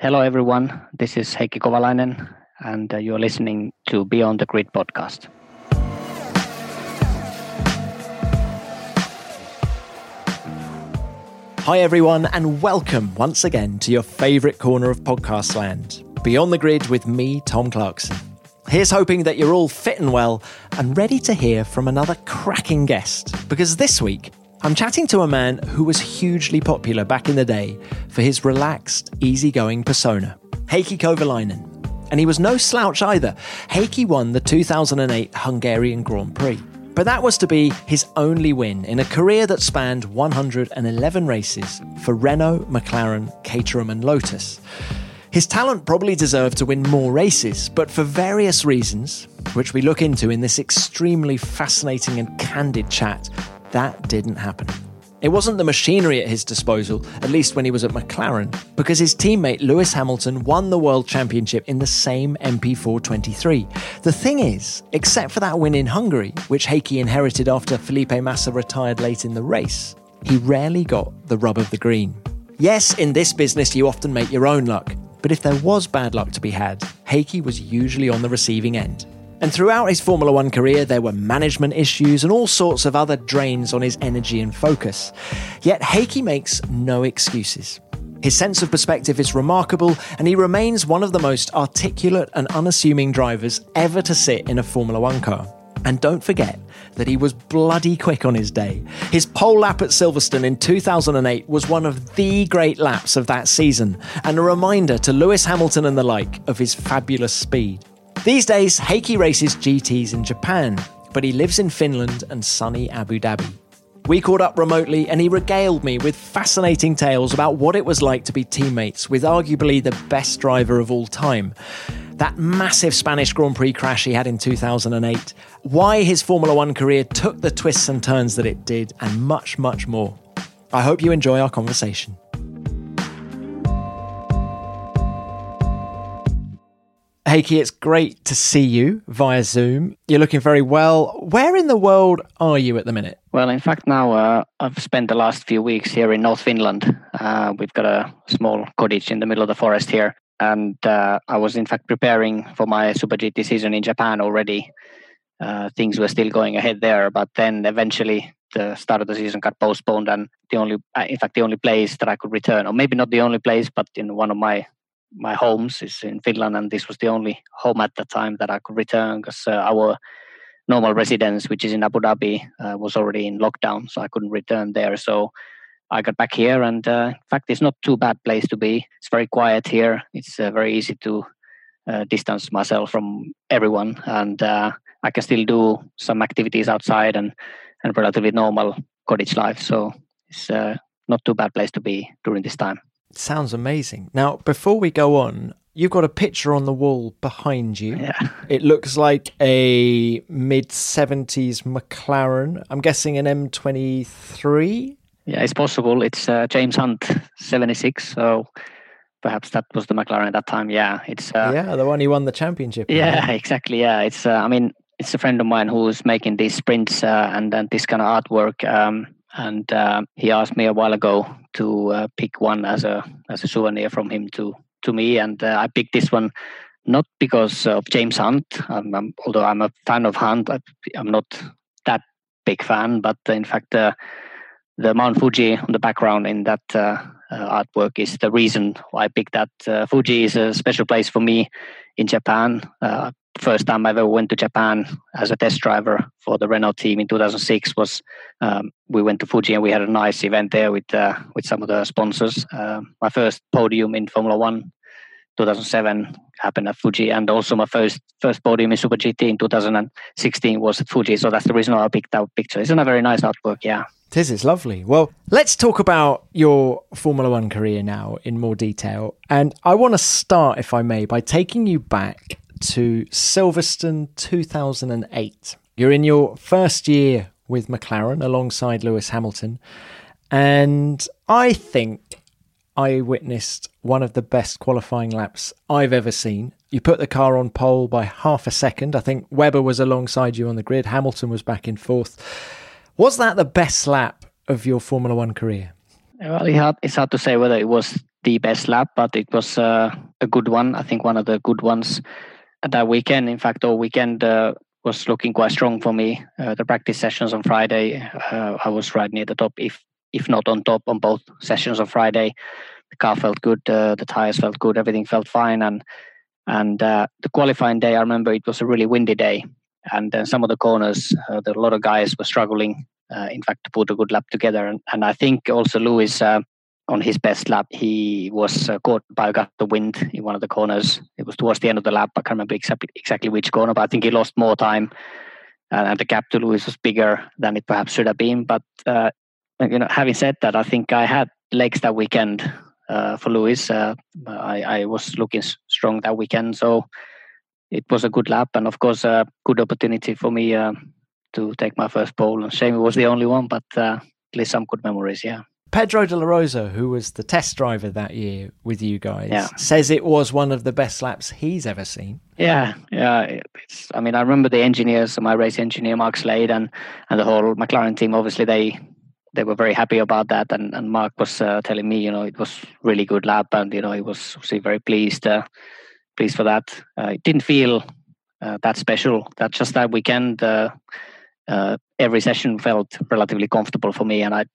Hello, everyone. This is Heikki Kovalainen, and uh, you're listening to Beyond the Grid podcast. Hi, everyone, and welcome once again to your favourite corner of podcast land, Beyond the Grid with me, Tom Clarkson. Here's hoping that you're all fit and well and ready to hear from another cracking guest, because this week I'm chatting to a man who was hugely popular back in the day for his relaxed, easygoing persona, Heikki Kovalainen. And he was no slouch either. Heikki won the 2008 Hungarian Grand Prix. But that was to be his only win in a career that spanned 111 races for Renault, McLaren, Caterham, and Lotus. His talent probably deserved to win more races, but for various reasons, which we look into in this extremely fascinating and candid chat, that didn't happen. It wasn't the machinery at his disposal, at least when he was at McLaren, because his teammate Lewis Hamilton won the World Championship in the same MP4-23. The thing is, except for that win in Hungary, which Heikki inherited after Felipe Massa retired late in the race, he rarely got the rub of the green. Yes, in this business you often make your own luck, but if there was bad luck to be had, Heikki was usually on the receiving end. And throughout his Formula One career, there were management issues and all sorts of other drains on his energy and focus. Yet Heikki makes no excuses. His sense of perspective is remarkable, and he remains one of the most articulate and unassuming drivers ever to sit in a Formula One car. And don't forget that he was bloody quick on his day. His pole lap at Silverstone in 2008 was one of the great laps of that season, and a reminder to Lewis Hamilton and the like of his fabulous speed. These days, Heikki races GTs in Japan, but he lives in Finland and sunny Abu Dhabi. We caught up remotely and he regaled me with fascinating tales about what it was like to be teammates with arguably the best driver of all time. That massive Spanish Grand Prix crash he had in 2008, why his Formula One career took the twists and turns that it did, and much, much more. I hope you enjoy our conversation. Heikki, it's great to see you via Zoom. You're looking very well. Where in the world are you at the minute? Well, in fact, now uh, I've spent the last few weeks here in North Finland. Uh, we've got a small cottage in the middle of the forest here. And uh, I was, in fact, preparing for my Super GT season in Japan already. Uh, things were still going ahead there, but then eventually the start of the season got postponed. And the only, uh, in fact, the only place that I could return, or maybe not the only place, but in one of my my homes is in Finland, and this was the only home at the time that I could return because uh, our normal residence, which is in Abu Dhabi, uh, was already in lockdown, so I couldn't return there. So I got back here, and uh, in fact, it's not too bad place to be. It's very quiet here. It's uh, very easy to uh, distance myself from everyone, and uh, I can still do some activities outside and and relatively normal cottage life. So it's not too bad place to be during this time. Sounds amazing. Now, before we go on, you've got a picture on the wall behind you. Yeah. It looks like a mid 70s McLaren. I'm guessing an M23. Yeah, it's possible. It's uh, James Hunt 76. So perhaps that was the McLaren at that time. Yeah, it's uh, yeah, the one he won the championship. Yeah, right? exactly. Yeah, it's. Uh, I mean, it's a friend of mine who's making these sprints uh, and and this kind of artwork. Um, and uh, he asked me a while ago to uh, pick one as a as a souvenir from him to to me, and uh, I picked this one not because of James Hunt, I'm, although I'm a fan of Hunt. I, am not that big fan, but in fact, uh, the Mount Fuji on the background in that uh, uh, artwork is the reason why I picked that. Fuji is a special place for me in Japan first time I ever went to Japan as a test driver for the Renault team in 2006 was um, we went to Fuji and we had a nice event there with uh, with some of the sponsors. Uh, my first podium in Formula One 2007 happened at Fuji, and also my first first podium in Super GT in 2016 was at Fuji. So that's the reason why I picked that picture. It's not a very nice artwork, yeah. It is, it's lovely. Well, let's talk about your Formula One career now in more detail. And I want to start, if I may, by taking you back to Silverstone 2008. You're in your first year with McLaren alongside Lewis Hamilton. And I think I witnessed one of the best qualifying laps I've ever seen. You put the car on pole by half a second. I think Webber was alongside you on the grid, Hamilton was back in fourth. Was that the best lap of your Formula One career? Well, it's hard to say whether it was the best lap, but it was uh, a good one. I think one of the good ones that weekend. In fact, all weekend uh, was looking quite strong for me. Uh, the practice sessions on Friday, uh, I was right near the top, if if not on top on both sessions on Friday. The car felt good, uh, the tires felt good, everything felt fine, and and uh, the qualifying day, I remember it was a really windy day, and then some of the corners, uh, a lot of guys were struggling. In fact, to put a good lap together, and, and I think also Lewis on his best lap, he was uh, caught by of wind in one of the corners. It was towards the end of the lap. I can't remember exactly exactly which corner, but I think he lost more time, and the gap to Lewis was bigger than it perhaps should have been. But you know, having said that, I think I had legs that weekend uh, for Lewis. Uh, I, I, was looking strong that weekend, so it was a good lap, and of course, a good opportunity for me uh, to take my first pole. And shame it was the only one, but uh, at least some good memories. Yeah. Pedro de la Rosa, who was the test driver that year with you guys, yeah. says it was one of the best laps he's ever seen. Yeah, yeah. It's, I mean, I remember the engineers, my race engineer Mark Slade, and and the whole McLaren team. Obviously, they they were very happy about that. And, and Mark was uh, telling me, you know, it was really good lap, and you know, he was obviously very pleased, uh, pleased for that. Uh, it didn't feel uh, that special. That just that weekend, uh, uh, every session felt relatively comfortable for me, and I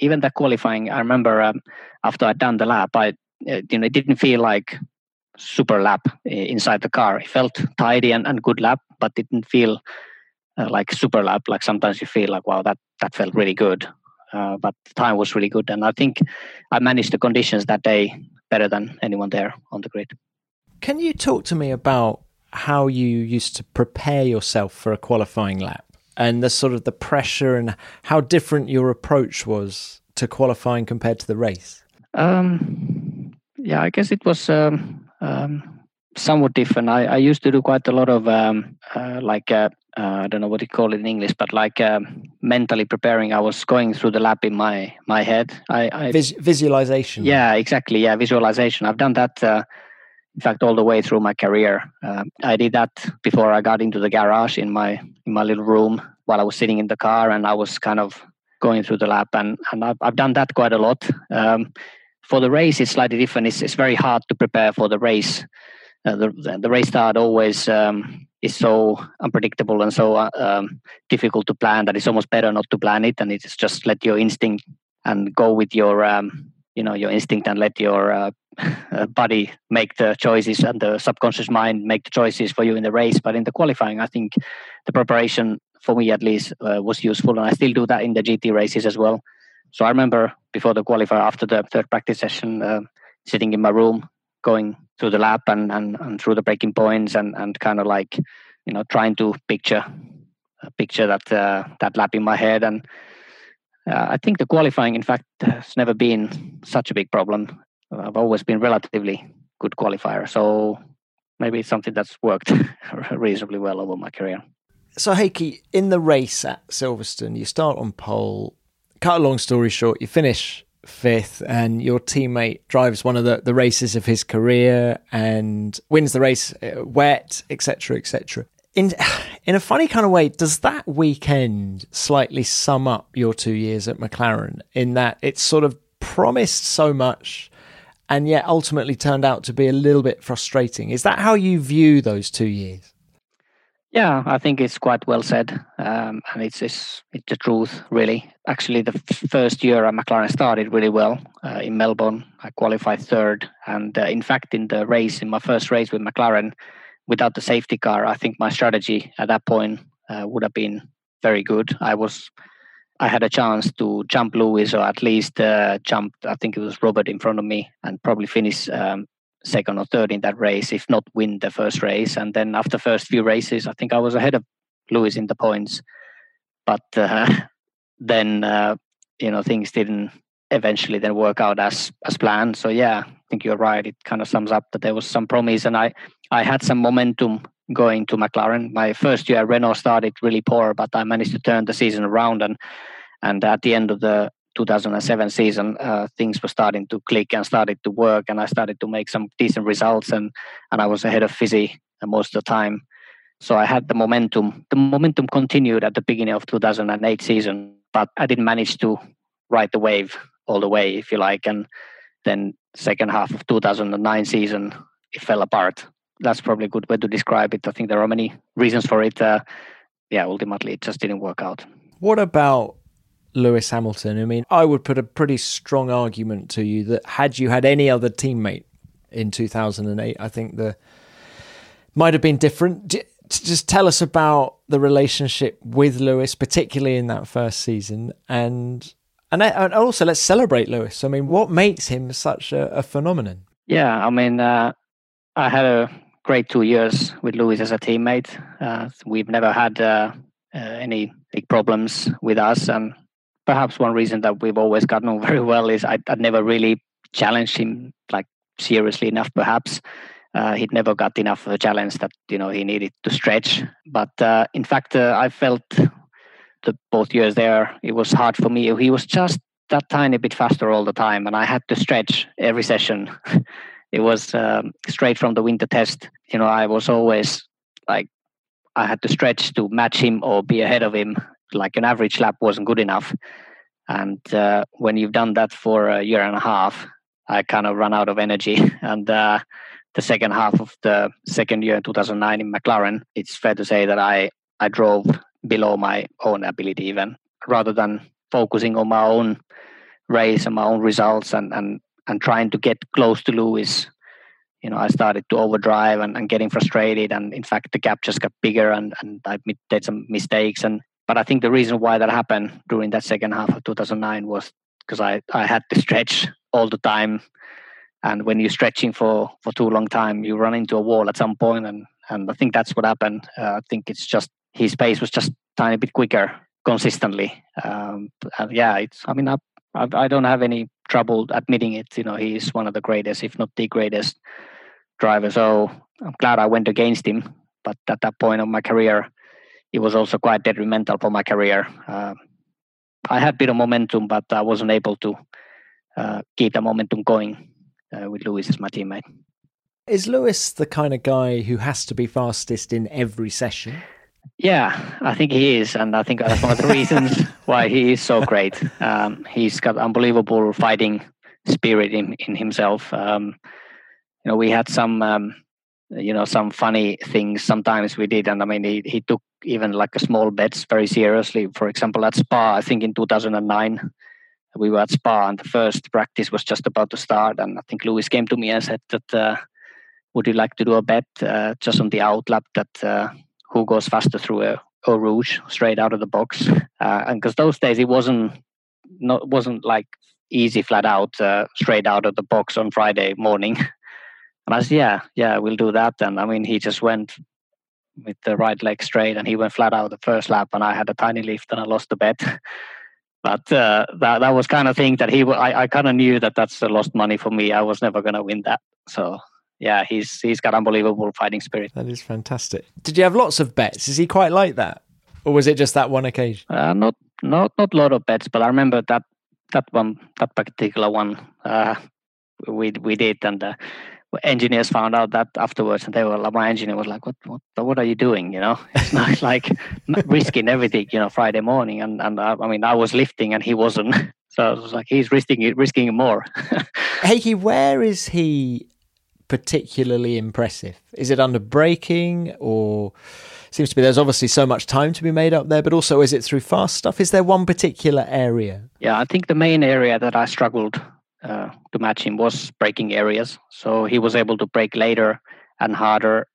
even that qualifying. I remember um, after I'd done the lap, I you know, it didn't feel like super lap inside the car. It felt tidy and, and good lap, but didn't feel. like super lap, like sometimes you feel like wow, that that felt really good uh, but the time was really good, and I think I managed the conditions that day better than anyone there on the grid. Can you talk to me about how you used to prepare yourself for a qualifying lap and the sort of the pressure and how different your approach was to qualifying compared to the race? Um, yeah, I guess it was um, um, somewhat different. I, I, used to do quite a lot of um, uh, like uh, uh, I don't know what you call it in English, but like um, mentally preparing. I was going through the lap in my my head. I, I Vis- visualization. Yeah, exactly. Yeah, visualization. I've done that. In fact, all the way through my career, uh, I did that before I got into the garage in my in my little room while I was sitting in the car, and I was kind of going through the lap, and and I've, I've done that quite a lot. Um, for the race, it's slightly different. It's, it's very hard to prepare for the race. Uh, the, the race start always um, is so unpredictable and so uh, um, difficult to plan that it's almost better not to plan it and it's just let your instinct and go with your um, you know your instinct and let your uh, body make the choices and the subconscious mind make the choices for you in the race. But in the qualifying i think the preparation for me at least uh, was useful and i still do that in the gt races as well. So i remember before the qualifier after the third practice session uh, sitting in my room going through the lap and, and, and through the breaking points and, and kind of like you know trying to picture uh, picture that uh, that lap in my head. And uh, I think the qualifying in fact has never been such a big problem. I've always been relatively good qualifier, so maybe it's something that's worked reasonably well over my career. So Heikki, in the race at Silverstone, you start on pole. Cut a long story short, you finish fifth, and your teammate drives one of the, the races of his career and wins the race uh, wet, etc., etc. In in a funny kind of way, does that weekend slightly sum up your two years at McLaren? In that it sort of promised so much, and yet ultimately turned out to be a little bit frustrating. Is that how you view those two years? Yeah, I think it's quite well said, um, and it's, it's, it's the truth really. Actually, the f- first year at McLaren started really well uh, in Melbourne. I qualified third, and uh, in fact, in the race, in my first race with McLaren, without the safety car, I think my strategy at that point uh, would have been very good. I was, I had a chance to jump Lewis, or at least uh, jump. I think it was Robert in front of me, and probably finish um, second or third in that race, if not win the first race. And then after first few races, I think I was ahead of Lewis in the points. But uh, then uh, you know things didn't eventually then work out as as planned. So yeah, I think you're right. It kind of sums up that there was some promise, and I I had some momentum going to McLaren. My first year Renault started really poor, but I managed to turn the season around, and and at the end of the 2007 season, uh, things were starting to click and started to work, and I started to make some decent results, and and I was ahead of Fisi most of the time. So I had the momentum. The momentum continued at the beginning of 2008 season, but I didn't manage to ride the wave all the way, if you like. And then second half of 2009 season, it fell apart. That's probably a good way to describe it. I think there are many reasons for it. Uh, yeah, ultimately, it just didn't work out. What about Lewis Hamilton? I mean, I would put a pretty strong argument to you that had you had any other teammate in 2008, I think the might have been different. Just tell us about the relationship with Lewis, particularly in that first season, and and, and also let's celebrate Lewis. I mean, what makes him such a, a phenomenon? Yeah, I mean, uh, I had a great two years with Lewis as a teammate. Uh, we've never had uh, uh any big problems with us, and perhaps one reason that we've always gotten on very well is I, would never really challenged him like seriously enough. Perhaps uh, he'd never got enough of a challenge that you know he needed to stretch. But uh, in fact, I felt the both years there it was hard for me. He was just that tiny bit faster all the time, and I had to stretch every session. it was um, straight from the winter test. You know, I was always like I had to stretch to match him or be ahead of him like an average lap wasn't good enough. And uh, when you've done that for a year and a half, I kind of run out of energy. And uh, the second half of the second year in 2009 in McLaren, it's fair to say that I, I drove below my own ability even rather than focusing on my own race and my own results and, and, and trying to get close to Lewis. You know, I started to overdrive and, and getting frustrated. And in fact, the gap just got bigger and, and I made some mistakes. And but I think the reason why that happened during that second half of 2009 was because I, I had to stretch all the time. And when you're stretching for, for too long time, you run into a wall at some point, and and I think that's what happened. Uh, I think it's just his pace was just tiny bit quicker consistently. Um, yeah, it's. I mean, I, I don't have any trouble admitting it. You know, he's one of the greatest, if not the greatest driver. So I'm glad I went against him. But at that point of my career, it was also quite detrimental for my career. Uh, I had a bit of momentum, but I wasn't able to uh, keep the momentum going uh, with Lewis as my teammate. Is Lewis the kind of guy who has to be fastest in every session? Yeah, I think he is, and I think that's one of the reasons why he is so great. Um, he's got unbelievable fighting spirit in, in himself. Um, you know, we had some um, you know some funny things sometimes we did and i mean he, he took even like a small bets very seriously for example at spa i think in 2009 we were at spa and the first practice was just about to start and i think lewis came to me and said that uh, would you like to do a bet uh, just on the outlap that uh, who goes faster through a Eau Rouge straight out of the box uh, and because those days it wasn't not wasn't like easy flat out uh, straight out of the box on friday morning And I said, yeah, yeah, we'll do that. And I mean, he just went with the right leg straight and he went flat out the first lap and I had a tiny lift and I lost the bet. but uh, that, that was kind of thing that he, I, I kind of knew that that's a lost money for me. I was never going to win that. So yeah, he's, he's got unbelievable fighting spirit. That is fantastic. Did you have lots of bets? Is he quite like that? Or was it just that one occasion? Uh, not, not, not a lot of bets, but I remember that, that one, that particular one, uh, we, we did. And, uh, engineers found out that afterwards, and they were like, my engineer was like, "What, what, what are you doing? You know, it's not like risking everything. You know, Friday morning, and and I, I mean, I was lifting, and he wasn't. So I was like, he's risking it, risking it more. Heikki, where is he particularly impressive? Is it under braking, or seems to be there's obviously so much time to be made up there, but also is it through fast stuff? Is there one particular area? Yeah, I think the main area that I struggled uh, to match him was braking areas. So he was able to brake later and harder,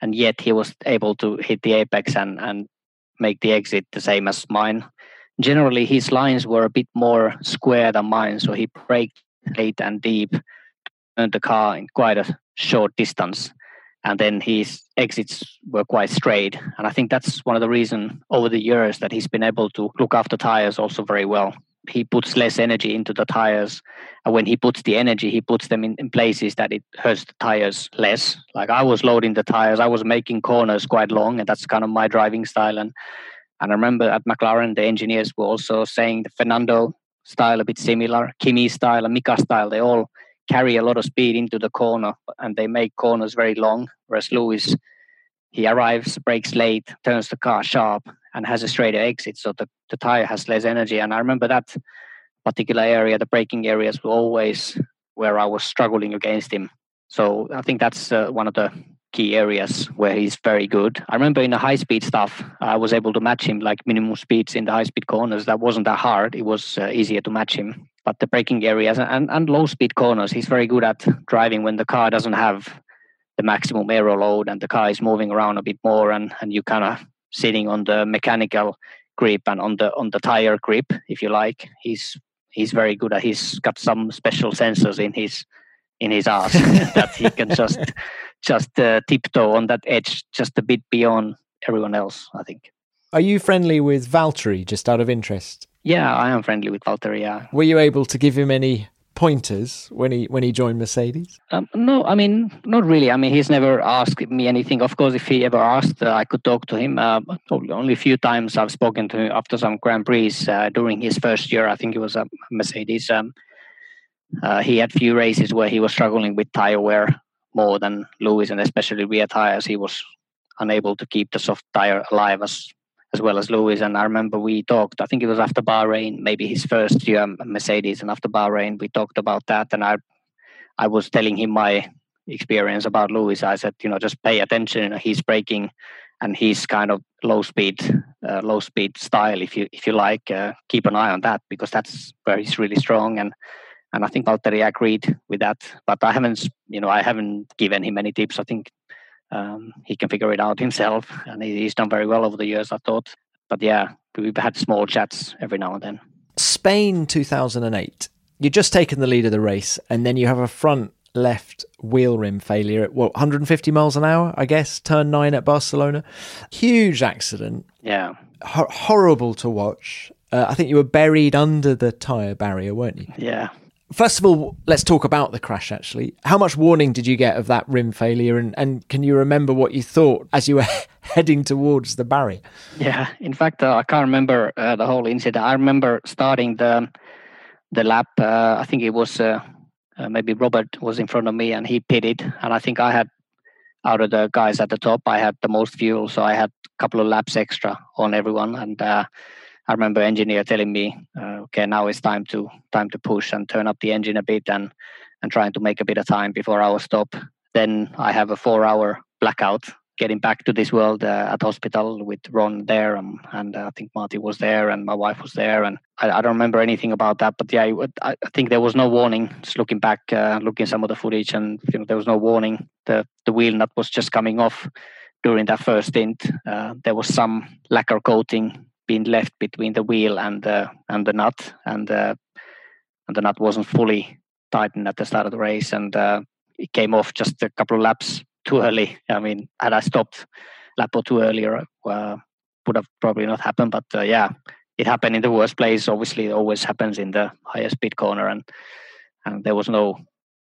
and yet he was able to hit the apex and, and make the exit the same as mine. Generally, his lines were a bit more square than mine, so he braked late and deep Uh, the car in quite a short distance and then his exits were quite straight. And i think that's one of the reasons over the years that he's been able to look after tires also very well. He puts less energy into the tires and when he puts the energy he puts them in, in places that it hurts the tires less. Like i was loading the tires i was making corners quite long and that's kind of my driving style. And and i remember at mclaren the engineers were also saying the fernando style a bit similar kimi style and mika style they all carry a lot of speed into the corner and they make corners very long. Whereas Lewis, he arrives, brakes late, turns the car sharp, and has a straighter exit. So the, the tire has less energy. And I remember that particular area, the braking areas were always where I was struggling against him. So I think that's uh, one of the key areas where he's very good. I remember in the high speed stuff, I was able to match him like minimum speeds in the high speed corners. That wasn't that hard. It was uh, easier to match him but the braking areas and, and low speed corners, he's very good at driving when the car doesn't have the maximum aero load and the car is moving around a bit more and, and you kind of sitting on the mechanical grip and on the on the tire grip, if you like. He's he's very good at he's got some special sensors in his in his ass that he can just just uh, tiptoe on that edge just a bit beyond everyone else, I think. Are you friendly with Valtteri just out of interest? Yeah, I am friendly with Valtteri. Yeah. Were you able to give him any pointers when he when he joined Mercedes? Um, no, I mean not really. I mean he's never asked me anything. Of course, if he ever asked, uh, I could talk to him. Uh, only a few times I've spoken to him after some Grand Prix uh, during his first year. I think it was a Mercedes. Um, uh, he had few races where he was struggling with tire wear more than Lewis, and especially rear tires. He was unable to keep the soft tire alive as as well as Lewis. And I remember we talked, I think it was after Bahrain, maybe his first year Mercedes, and after Bahrain, we talked about that. And I, I was telling him my experience about Lewis. I said, you know, just pay attention. He's braking and he's kind of low speed, uh, low speed style, if you if you like. Uh, keep an eye on that because that's where he's really strong. And and I think Valtteri agreed with that. But I haven't, you know, I haven't given him any tips. I think um, he can figure it out himself, and he's done very well over the years. I thought, but yeah, we've had small chats every now and then. Spain 2008. You're just taken the lead of the race, and then you have a front left wheel rim failure at what 150 miles an hour, I guess. Turn nine at Barcelona, huge accident. Yeah, horrible to watch. Uh, I think you were buried under the tire barrier, weren't you? Yeah, First of all, let's talk about the crash actually. How much warning did you get of that rim failure and, and can you remember what you thought as you were heading towards the barrier? Yeah, in fact, uh, I can't remember uh, the whole incident. I remember starting the the lap. Uh, I think it was uh, uh, maybe Robert was in front of me and he pitted. And I think I had, out of the guys at the top, I had the most fuel. So I had a couple of laps extra on everyone. And uh, I remember engineer telling me, uh, "Okay, now it's time to time to push and turn up the engine a bit and and trying to make a bit of time before our stop." Then I have a four-hour blackout getting back to this world uh, at hospital with Ron there, um, and uh, I think Marty was there, and my wife was there, and I, I don't remember anything about that. But yeah, I, I think there was no warning. Just looking back, uh, looking some of the footage, and you know, there was no warning. The the wheel nut was just coming off during that first stint. Uh, there was some lacquer coating been left between the wheel and the and the nut, and uh, and the nut wasn't fully tightened at the start of the race, and uh, it came off just a couple of laps too early. I mean, had I stopped lap or two earlier, uh, would have probably not happened. But uh, yeah, it happened in the worst place. Obviously, it always happens in the highest speed corner, and and there was no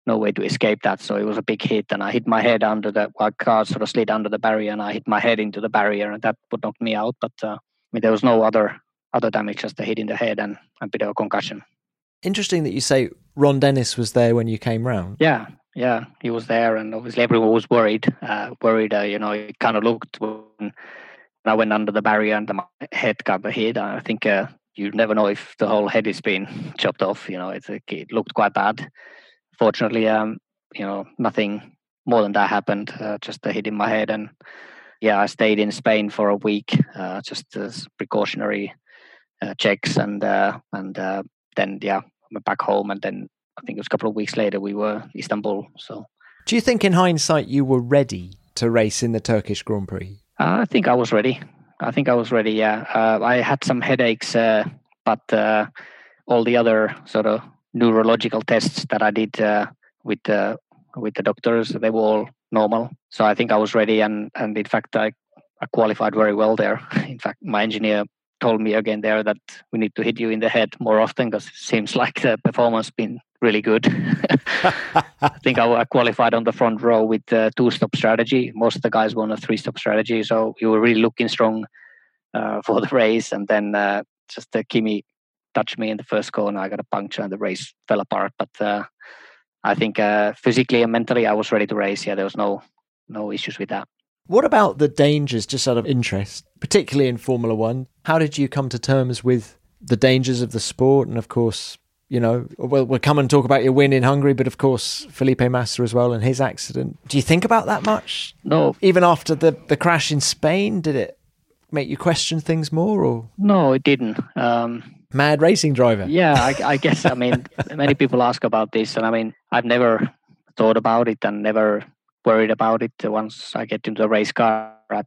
no way to escape that. So it was a big hit, and I hit my head under the well, car sort of slid under the barrier, and I hit my head into the barrier, and that would knock me out. But uh, mean, there was no other other damage, just a hit in the head and a bit of a concussion. Interesting that you say Ron Dennis was there when you came round. Yeah, yeah, he was there, and obviously everyone was worried. Uh, worried, uh, you know, it kind of looked when I went under the barrier and my head got the hit. I think uh, you never know if the whole head is being chopped off. You know, it, it looked quite bad. Fortunately, um, you know, nothing more than that happened. Uh, just a hit in my head, and yeah, I stayed in Spain for a week, uh, just as precautionary uh, checks, and uh, and uh, then yeah, I went back home, and then I think it was a couple of weeks later we were Istanbul. So, do you think in hindsight you were ready to race in the Turkish Grand Prix? I think I was ready. I think I was ready. Yeah, uh, I had some headaches, uh, but all the other sort of neurological tests that I did with the with the doctors. They were all normal, so I think I was ready, and and in fact I I qualified very well there. In fact, my engineer told me again there that we need to hit you in the head more often because it seems like the performance been really good. I think I, qualified on the front row with the two-stop strategy. Most of the guys won a three-stop strategy, so you were really looking strong uh, for the race. And then uh, just uh, Kimi touched me in the first corner. I got a puncture, and the race fell apart. But uh, I think uh, physically and mentally, I was ready to race. Yeah, there was no no issues with that. What about the dangers, just out of interest, particularly in Formula One? How did you come to terms with the dangers of the sport? And of course, you know, we'll, we'll come and talk about your win in Hungary, but of course, Felipe Massa as well and his accident. Do you think about that much? No. Even after the, the crash in Spain, did it make you question things more? or No, it didn't. Um, Mad racing driver. Yeah, I, I guess. I mean, many people ask about this, and I mean, I've never thought about it and never worried about it. Once I get into a race car, at,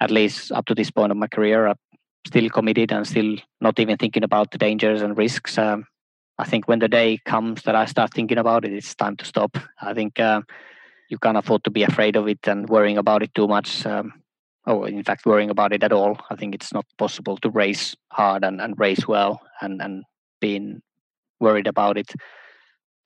at least up to this point of my career, I'm still committed and still not even thinking about the dangers and risks. Um, I think when the day comes that I start thinking about it, it's time to stop. I think uh, you can't afford to be afraid of it and worrying about it too much. Um, or in fact, worrying about it at all. I think it's not possible to race hard and, and race well and, and being worried about it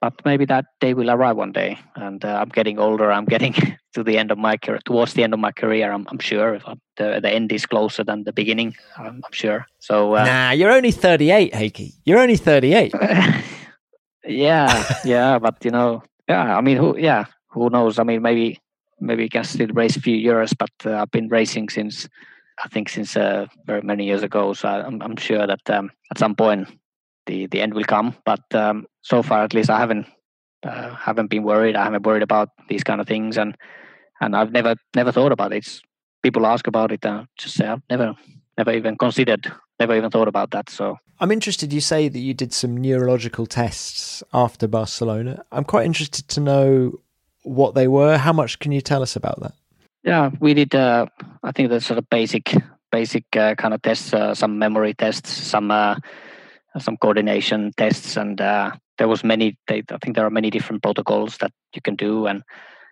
but maybe that day will arrive one day. And uh, I'm getting older. I'm getting to the end of my career, towards the end of my career. I'm, I'm sure the the end is closer than the beginning. I'm, I'm sure. So uh, nah, you're only 38, Heikki. You're only 38. yeah, yeah, but you know, yeah. I mean, who? Yeah, who knows? I mean, maybe maybe you can still race a few years, but uh, I've been racing since I think since uh, very many years ago. So I'm, I'm sure that um, at some point the the end will come. But um, so far, at least, I haven't uh, haven't been worried. I haven't worried about these kind of things, and and I've never never thought about it. It's, people ask about it, and just say I've never never even considered, never even thought about that. So I'm interested. You say that you did some neurological tests after Barcelona. I'm quite interested to know what they were. How much can you tell us about that? Yeah, we did. Uh, I think the sort of basic basic uh, kind of tests, uh, some memory tests, some uh, some coordination tests, and uh, there was many. They, I think there are many different protocols that you can do, and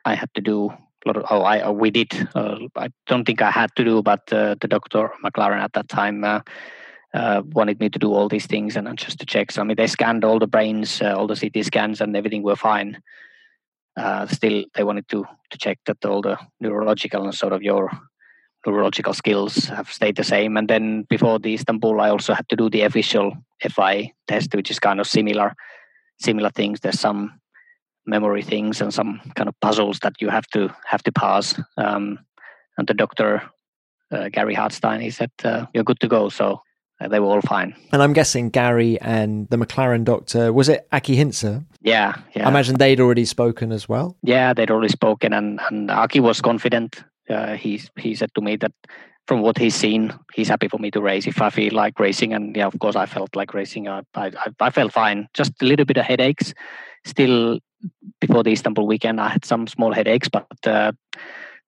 I had to do a lot of. Oh, I we did. Uh, I don't think I had to do, but the doctor McLaren at that time. Uh, wanted me to do all these things and, and, just to check. So I mean, they scanned all the brains, uh, all the CT scans, and everything were fine. Still, they wanted to to check that all the neurological and sort of your neurological skills have stayed the same. And then before the Istanbul, I also had to do the official FIA test, which is kind of similar similar things. There's some memory things and some kind of puzzles that you have to have to pass. Um, and the doctor, uh, Gary Hartstein, he said uh, you're good to go. So uh, they were all fine. And I'm guessing Gary and the McLaren doctor was it Aki Hintsa? Yeah, yeah. I imagine they'd already spoken as well. Yeah, they'd already spoken, and and Aki was confident uh, he he said to me that from what he's seen, he's happy for me to race if I feel like racing. And yeah, of course, I felt like racing. I I, I felt fine. Just a little bit of headaches. Still, before the Istanbul weekend, I had some small headaches, but uh,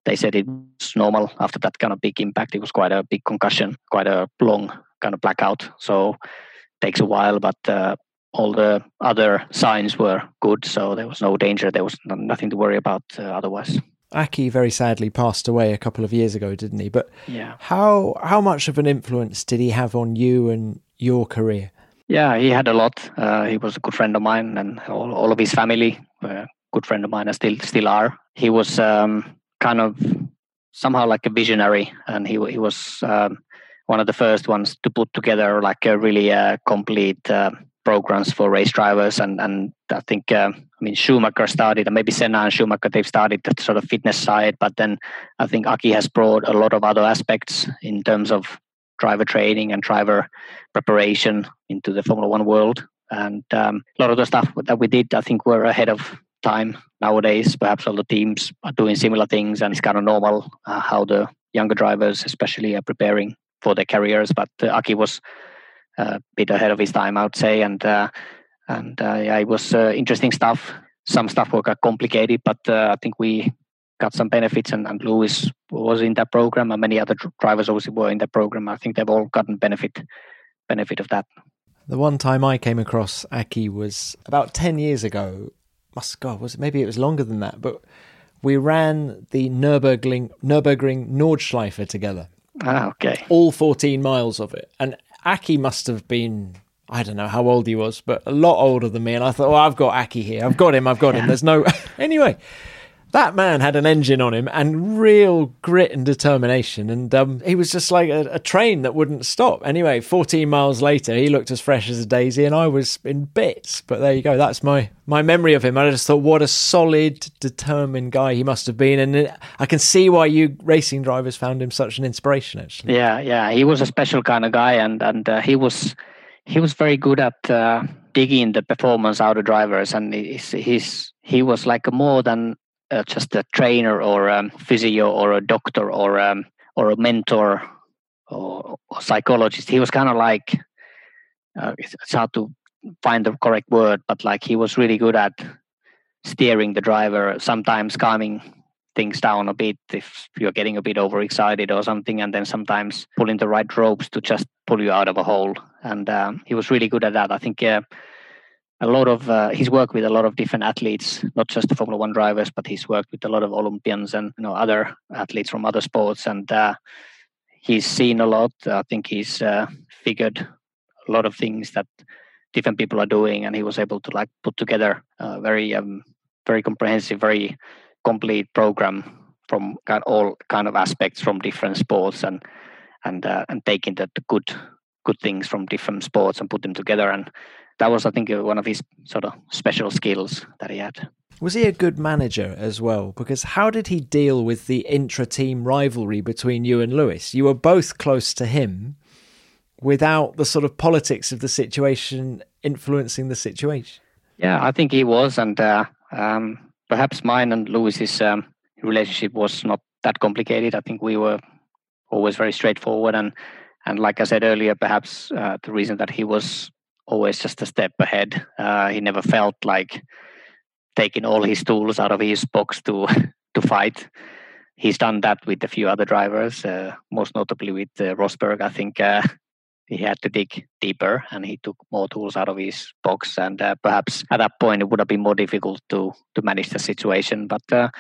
they said it was normal after that kind of big impact. It was quite a big concussion, quite a long kind of blackout. So takes a while, but uh, all the other signs were good. So there was no danger. There was nothing to worry about uh, otherwise. Aki very sadly passed away a couple of years ago, didn't he? But yeah, how how much of an influence did he have on you and your career? Yeah, he had a lot. Uh, he was a good friend of mine, and all, all of his family were a good friend of mine, and still still are. He was um, kind of somehow like a visionary, and he he was um, one of the first ones to put together like a really uh, complete uh, programs for race drivers, and and I think uh, I mean Schumacher started, and maybe Senna and Schumacher they've started the sort of fitness side, but then I think Aki has brought a lot of other aspects in terms of driver training and driver preparation into the Formula One world, and um, a lot of the stuff that we did, I think, we're ahead of time nowadays. Perhaps all the teams are doing similar things, and it's kind of normal uh, how the younger drivers, especially, are preparing for their careers. But uh, Aki was a bit ahead of his time, I would say. And uh, and uh, yeah, it was uh, interesting stuff. Some stuff was complicated, but I think we got some benefits. And, and Lewis was in that program, and many other drivers also were in that program. I think they've all gotten benefit benefit of that. The one time I came across Aki was about ten years ago must God was it, maybe it was longer than that, but we ran the Nurburgring Nordschleife together. Ah, okay. All 14 miles of it, and Aki must have been I don't know how old he was, but a lot older than me. And I thought, oh, I've got Aki here. I've got him. I've got him. There's no. anyway, that man had an engine on him and real grit and determination. And um, he was just like a, a, train that wouldn't stop. Anyway, 14 miles later, he looked as fresh as a daisy and I was in bits. But there you go. That's my, my memory of him. I just thought, what a solid, determined guy he must have been. And I can see why you racing drivers found him such an inspiration, actually. Yeah, yeah. He was a special kind of guy. And, and uh, he was he was very good at uh, digging the performance out of drivers. And he's, he's he was like more than uh, just a trainer or a physio or a doctor or um, or a mentor or, or psychologist. He was kind of like uh, it's hard to find the correct word, but like he was really good at steering the driver, sometimes calming things down a bit if you're getting a bit overexcited or something, and then sometimes pulling the right ropes to just pull you out of a hole. And um, he was really good at that. I think uh, a lot of uh, he's worked with a lot of different athletes, not just the Formula One drivers, but he's worked with a lot of Olympians and you know other athletes from other sports, and uh, he's seen a lot. I think he's uh, figured a lot of things that different people are doing, and he was able to like put together a very um, very comprehensive, very complete program from all kind of aspects from different sports and and uh, and taking the, good good things from different sports and put them together. And that was, I think, uh, one of his sort of special skills that he had. Was he a good manager as well? Because how did he deal with the intra team rivalry between you and Lewis? You were both close to him without the sort of politics of the situation influencing the situation. Yeah, I think he was. And uh, um, perhaps mine and Lewis's um, relationship was not that complicated. I think we were always very straightforward. And, and like I said earlier, perhaps uh, the reason that he was always just a step ahead. Uh, he never felt like taking all his tools out of his box to to fight. He's done that with a few other drivers, uh, most notably with uh, Rosberg. I think uh, he had to dig deeper and he took more tools out of his box. And uh, perhaps at that point it would have been more difficult to to manage the situation. But uh,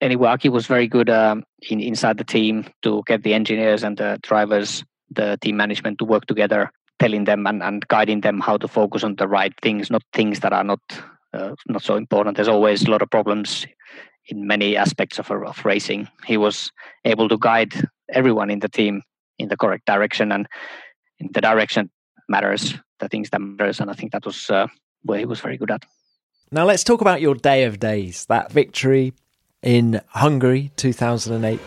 anyway, Aki was very good um, in, inside the team to get the engineers and the drivers, the team management to work together telling them and, and guiding them how to focus on the right things, not things that are not uh, not so important. There's always a lot of problems in many aspects of, of racing. He was able to guide everyone in the team in the correct direction, and in the direction matters, the things that matters, and I think that was uh, where he was very good at. Now let's talk about your day of days, that victory in Hungary 2008.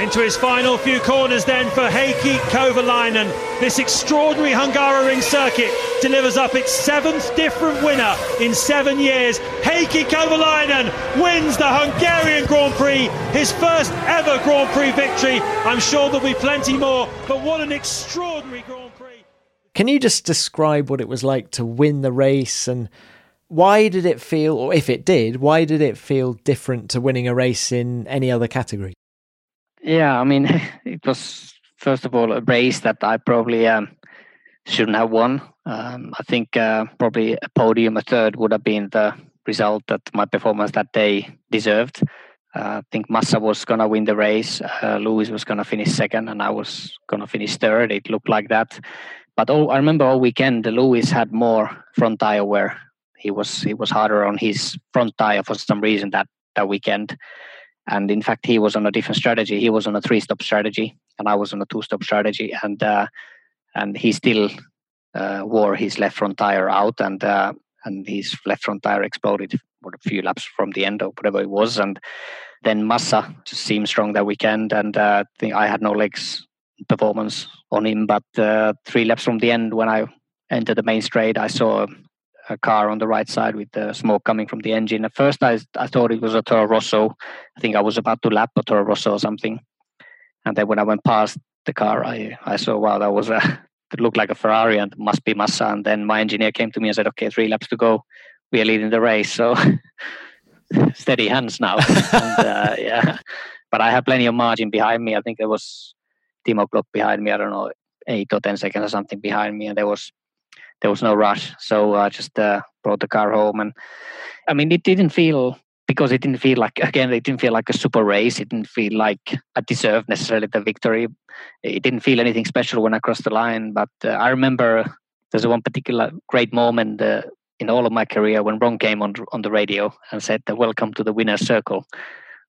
Into his final few corners then for Heikki Kovalainen. This extraordinary Hungaroring circuit delivers up its seventh different winner in seven years. Heikki Kovalainen wins the Hungarian Grand Prix, his first ever Grand Prix victory. I'm sure there'll be plenty more, but what an extraordinary Grand Prix. Can you just describe what it was like to win the race and why did it feel, or if it did, why did it feel different to winning a race in any other category? Yeah, I mean, it was first of all a race that I probably um, shouldn't have won. Um, I think uh, probably a podium, a third, would have been the result that my performance that day deserved. Uh, I think Massa was going to win the race. Uh, Lewis was going to finish second, and I was going to finish third. It looked like that. But all, I remember all weekend, Lewis had more front tire wear. He was he was harder on his front tire for some reason that that weekend. And in fact, he was on a different strategy. He was on a three-stop strategy, and I was on a two-stop strategy. And uh, and he still uh, wore his left front tire out, and uh, and his left front tire exploded a few laps from the end or whatever it was. And then Massa just seemed strong that weekend, and uh, I had no legs performance on him. But uh, three laps from the end, when I entered the main straight, I saw a car on the right side with the smoke coming from the engine. At first, I, I thought it was a Toro Rosso. I think I was about to lap a Toro Rosso or something. And then when I went past the car, I, I saw, wow, that was a, it looked like a Ferrari and must be Massa. And then my engineer came to me and said, okay, three laps to go. We are leading the race. So steady hands now. and, uh, yeah. But I had plenty of margin behind me. I think there was Timo Glock behind me. I don't know, eight or 10 seconds or something behind me. And there was there was no rush. So I just uh, brought the car home, and I mean, it didn't feel because it didn't feel like again, it didn't feel like a super race. It didn't feel like I deserved necessarily the victory. It didn't feel anything special when I crossed the line. But uh, I remember there's one particular great moment uh, in all of my career when Ron came on on the radio and said, "Welcome to the winner's circle."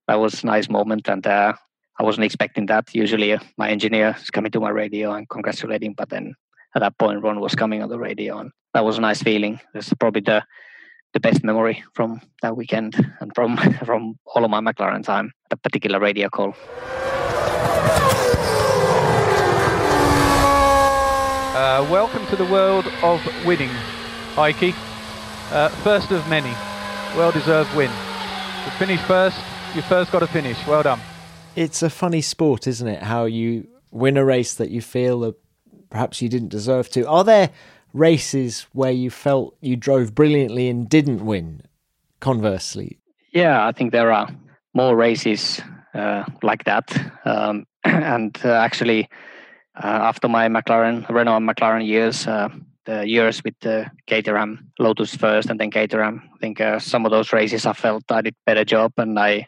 That was a nice moment, and uh, I wasn't expecting that. Usually, uh, my engineer is coming to my radio and congratulating, but then at that point, Ron was coming on the radio, and that was a nice feeling. It's probably the the best memory from that weekend and from from all of my McLaren time. That particular radio call. Uh, welcome to the world of winning, Heikki. Uh, first of many, well-deserved win. To finish first, you first got to finish. Well done. It's a funny sport, isn't it? How you win a race that you feel that perhaps you didn't deserve to. Are there races where you felt you drove brilliantly and didn't win? Conversely, yeah, I think there are more races uh, like that, um, and uh, actually, uh, after my McLaren, Renault and McLaren years, uh, the years with the Caterham, Lotus first, and then Caterham, I think uh, some of those races I felt I did better job, and I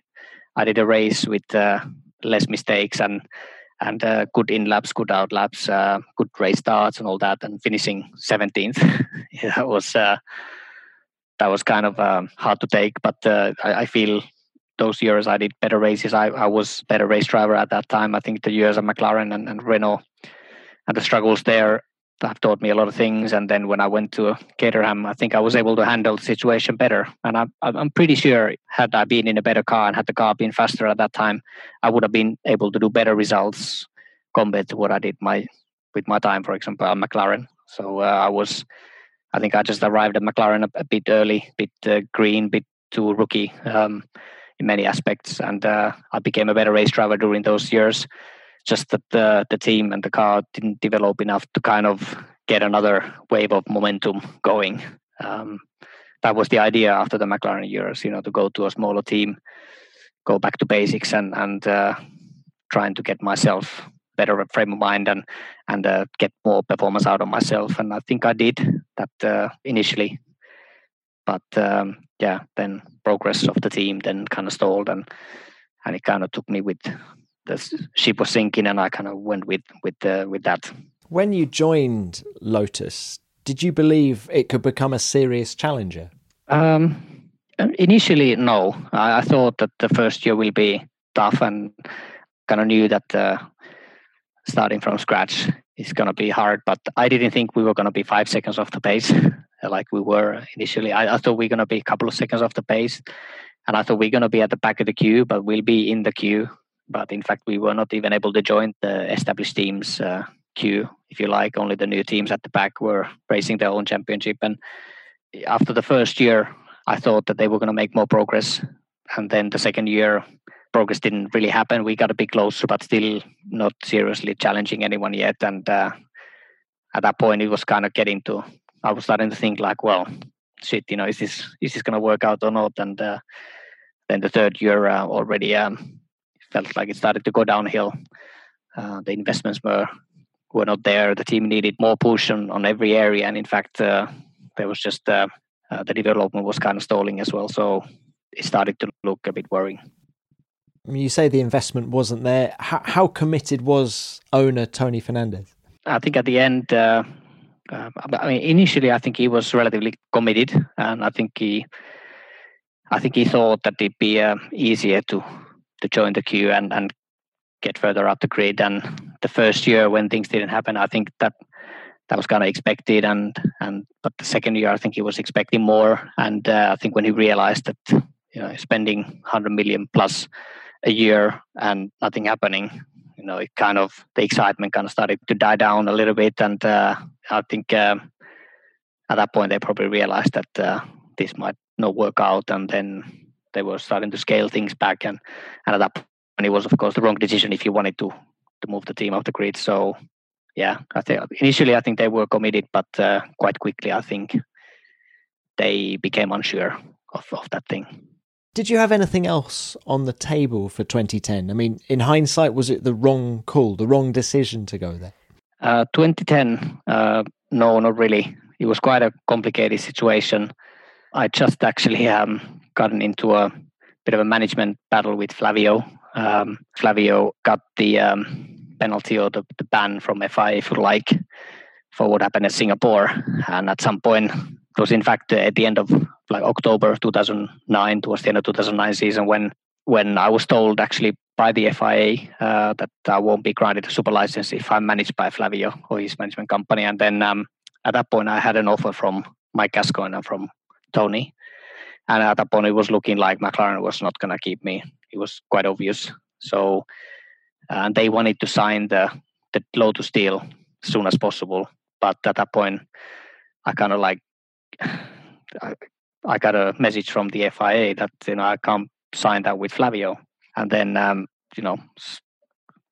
I did a race with uh, less mistakes and and uh, good in laps, good out laps, uh, good race starts, and all that, and finishing 17th. yeah, that was uh, that was kind of um, hard to take, but uh, I, I, feel those years I did better races. I, I was better race driver at that time. I think the years at McLaren and, and Renault and the struggles there have taught me a lot of things. And then when I went to Caterham, I think I was able to handle the situation better. And I, I'm pretty sure had I been in a better car and had the car been faster at that time, I would have been able to do better results compared to what I did my with my time, for example, at McLaren. So uh, I was, I think I just arrived at McLaren a, a bit early, bit uh, green, bit too rookie um, in many aspects, and uh, I became a better race driver during those years just that the the team and the car didn't develop enough to kind of get another wave of momentum going. Um, that was the idea after the McLaren years, you know, to go to a smaller team, go back to basics, and and uh, trying to get myself better frame of mind and and uh, get more performance out of myself. And I think I did that uh, initially, but um, yeah, then progress of the team then kind of stalled, and and it kind of took me with the ship was sinking, and I kind of went with with uh, with that. When you joined Lotus, did you believe it could become a serious challenger? Um, initially, no. I, I, thought that the first year will be tough, and kind of knew that uh, starting from scratch is going to be hard. But I didn't think we were going to be five seconds off the pace like we were initially. I, I thought we are going to be a couple of seconds off the pace, and I thought we are going to be at the back of the queue, but we'll be in the queue but in fact we were not even able to join the established teams uh, queue if you like. Only the new teams at the back were racing their own championship. And after the first year i thought that they were going to make more progress. And then the second year progress didn't really happen. We got a bit closer but still not seriously challenging anyone yet. And uh, at that point it was kind of getting to i was starting to think like well shit you know is this is this going to work out or not? And uh, then the third year uh, already um, felt like it started to go downhill. Uh, the investments were were not there. The team needed more push on, on every area, and in fact, uh, there was just uh, uh the development was kind of stalling as well. So it started to look a bit worrying. I mean, you say the investment wasn't there. How, how committed was owner Tony Fernandes? I think at the end, uh, uh, I mean, initially, I think he was relatively committed, and I think he, I think he thought that it'd be easier to to join the queue and, and get further up the grid. And the first year when things didn't happen, I think that that was kind of expected. And and but the second year, I think he was expecting more. And uh, I think when he realized that you know spending 100 million plus a year and nothing happening, you know, it kind of the excitement kind of started to die down a little bit. And uh, I think um, at that point they probably realized that uh, this might not work out. And then they were starting to scale things back, and and at that point it was of course the wrong decision if you wanted to to move the team off the grid. So yeah, I think initially I think they were committed, but uh, quite quickly I think they became unsure of, of that thing. Did you have anything else on the table for 2010? I mean, in hindsight, was it the wrong call, the wrong decision to go there? Uh, 2010, uh, no, not really. it was quite a complicated situation. I just actually um, gotten into a bit of a management battle with Flavio. Um, Flavio got the um, penalty or the, the ban from FIA, if you like, for what happened in Singapore. And at some point, it was in fact at the end of like October 2009, towards the end of 2009 season, when when I was told actually by the FIA uh, that I won't be granted a super license if I'm managed by Flavio or his management company. And then um, at that point, I had an offer from Mike Gascoyne and from Tony. And at that point, it was looking like McLaren was not going to keep me. It was quite obvious. So, and they wanted to sign the the Lotus deal as soon as possible. But at that point, I kind of like I, I got a message from the FIA that you know I can't sign that with Flavio and then um, you know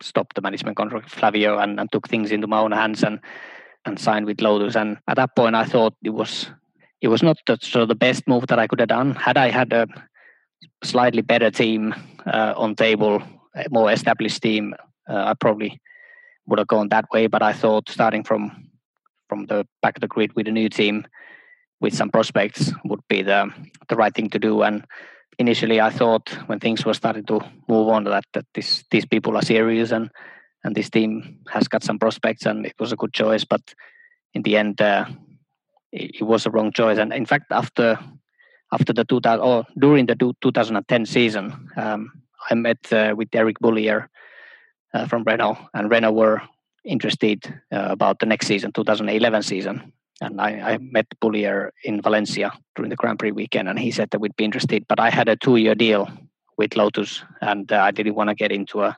stopped the management contract with Flavio and, and took things into my own hands and and signed with Lotus. And at that point, I thought it was it was not the, sort of the best move that I could have done. Had I had a slightly better team uh, on table, a more established team, uh, I probably would have gone that way. But I thought starting from from the back of the grid with a new team with some prospects would be the the right thing to do. And initially I thought when things were starting to move on that, that this, these people are serious and and this team has got some prospects and it was a good choice but in the end uh, it, it, was a wrong choice and in fact after after the 2000 or during the 2010 season um, I met uh, with Eric Boullier uh, from Renault and Renault were interested uh, about the next season 2011 season and I, I, met Boullier in Valencia during the Grand Prix weekend, and he said that we'd be interested. But I had a two-year deal with Lotus, and uh, I didn't want to get into a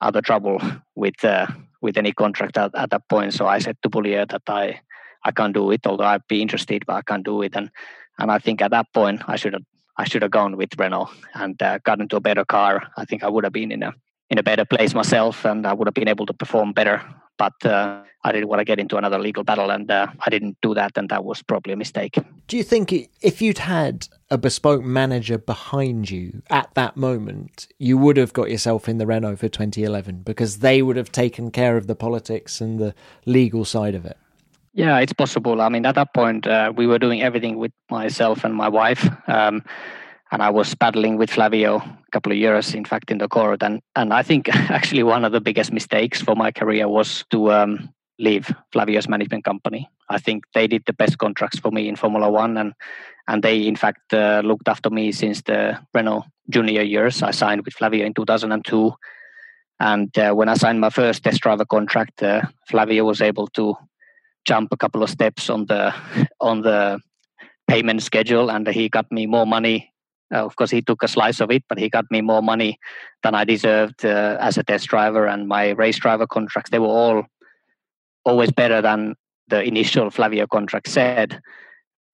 other trouble with uh, with any contract at, at that point. So I said to Boullier that I I can't do it, although I'd be interested, but I can't do it. And and I think at that point I should have I should have gone with Renault and uh, got into a better car. I think I would have been in a in a better place myself, and I would have been able to perform better but uh, I didn't want to get into another legal battle, and uh, I didn't do that, and that was probably a mistake. Do you think if you'd had a bespoke manager behind you at that moment, you would have got yourself in the Renault for 2011 because they would have taken care of the politics and the legal side of it? Yeah, it's possible. I mean, at that point, uh, we were doing everything with myself and my wife. Um, and I was battling with Flavio a couple of years, in fact, in the court. And and I think actually one of the biggest mistakes for my career was to um, leave Flavio's management company. I think they did the best contracts for me in Formula One, and and they in fact uh, looked after me since the Renault junior years. I signed with Flavio in 2002, and uh, when I signed my first test driver contract, uh, Flavio was able to jump a couple of steps on the on the payment schedule, and he got me more money uh, of course, he took a slice of it, but he got me more money than I deserved uh, as a test driver. And my race driver contracts, they were all always better than the initial Flavio contract said.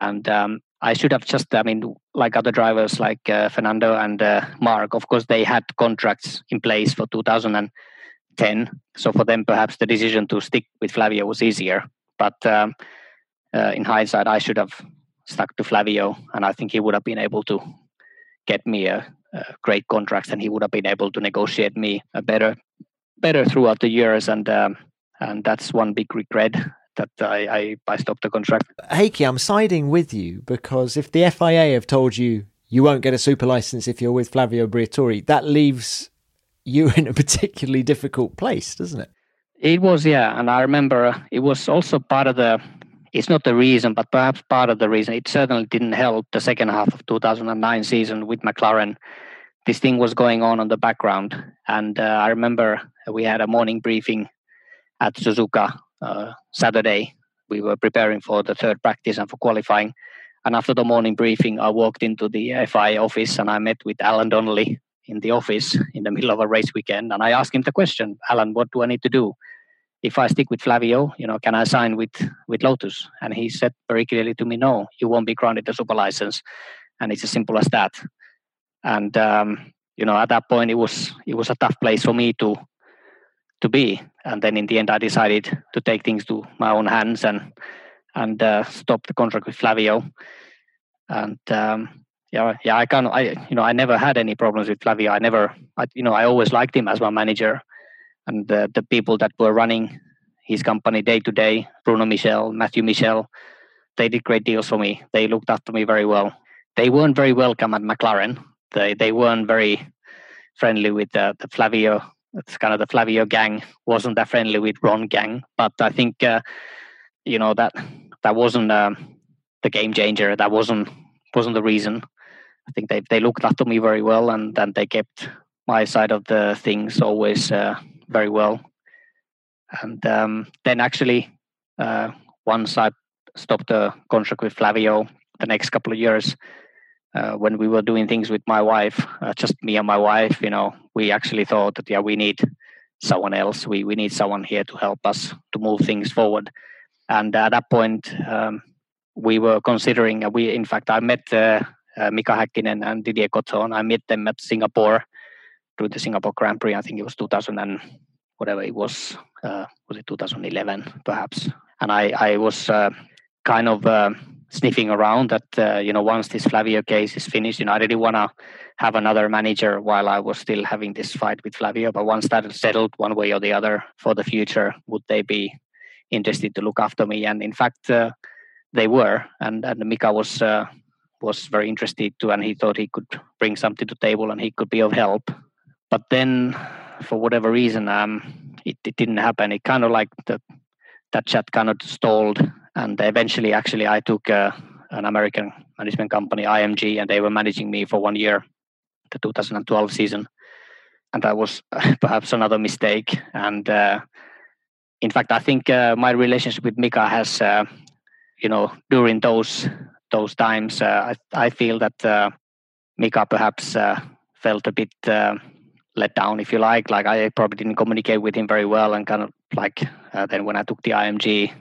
And um, I should have just, I mean, like other drivers like uh, Fernando and uh, Marc, of course, they had contracts in place for 2010. So for them, perhaps the decision to stick with Flavio was easier. But um, uh, in hindsight, I should have stuck to Flavio, and I think he would have been able to get me a, a great contract, and he would have been able to negotiate me a better better throughout the years. And um, and that's one big regret that I, I, I stopped the contract. Heikki, I'm siding with you because if the FIA have told you you won't get a super license if you're with Flavio Briatore, that leaves you in a particularly difficult place, doesn't it? It was, yeah. And I remember it was also part of the it's not the reason, but perhaps part of the reason. It certainly didn't help the second half of 2009 season with McLaren. This thing was going on on the background, and uh, I remember we had a morning briefing at Suzuka uh, Saturday. We were preparing for the third practice and for qualifying. And after the morning briefing, I walked into the FI office and I met with Alan Donnelly in the office in the middle of a race weekend. And I asked him the question, Alan, what do I need to do? if I stick with Flavio, you know, can I sign with with Lotus? And he said very clearly to me, no, you won't be granted a super license, and it's as simple as that. And um, you know, at that point, it was it was a tough place for me to to be. And then in the end, I decided to take things to my own hands and and uh, stop the contract with Flavio. And um, yeah, yeah, I can't. I you know, I never had any problems with Flavio. I never, I, you know, I always liked him as my manager and the, the people that were running his company day to day. Bruno Michel, Matthew Michel, they did great deals for me. They looked after me very well. They weren't very welcome at McLaren. They they weren't very friendly with the, the Flavio. It's kind of the Flavio gang wasn't that friendly with Ron gang. But I think uh, you know that that wasn't um, the game changer. That wasn't wasn't the reason. I think they they looked after me very well, and then they kept my side of the things always uh, very well. And um, then actually, uh, once I stopped the contract with Flavio, the next couple of years, uh, when we were doing things with my wife, uh, just me and my wife, you know, we actually thought that yeah, we need someone else. We we need someone here to help us to move things forward. And at that point, um, we were considering. Uh, we in fact, I met Mika Häkkinen and Didier Coton. I met them at Singapore through the Singapore Grand Prix. I think it was 2000 and whatever it was. Uh, was it 2011 perhaps? And I I was kind of sniffing around that uh, you know once this Flavio case is finished, you know I didn't want to have another manager while I was still having this fight with Flavio. But once that is settled one way or the other for the future, would they be interested to look after me? And in fact, uh, they were, and and Mika was uh, was very interested too, and he thought he could bring something to table and he could be of help. But then, for whatever reason, um, it, it didn't happen. It kind of like the that chat kind of stalled and eventually actually i took uh, an american management company img and they were managing me for one year the 2012 season and that was perhaps another mistake and uh, in fact i think uh, my relationship with mika has uh, you know during those those times uh, I, I feel that uh, mika perhaps felt a bit let down if you like like i probably didn't communicate with him very well and kind of like then when i took the img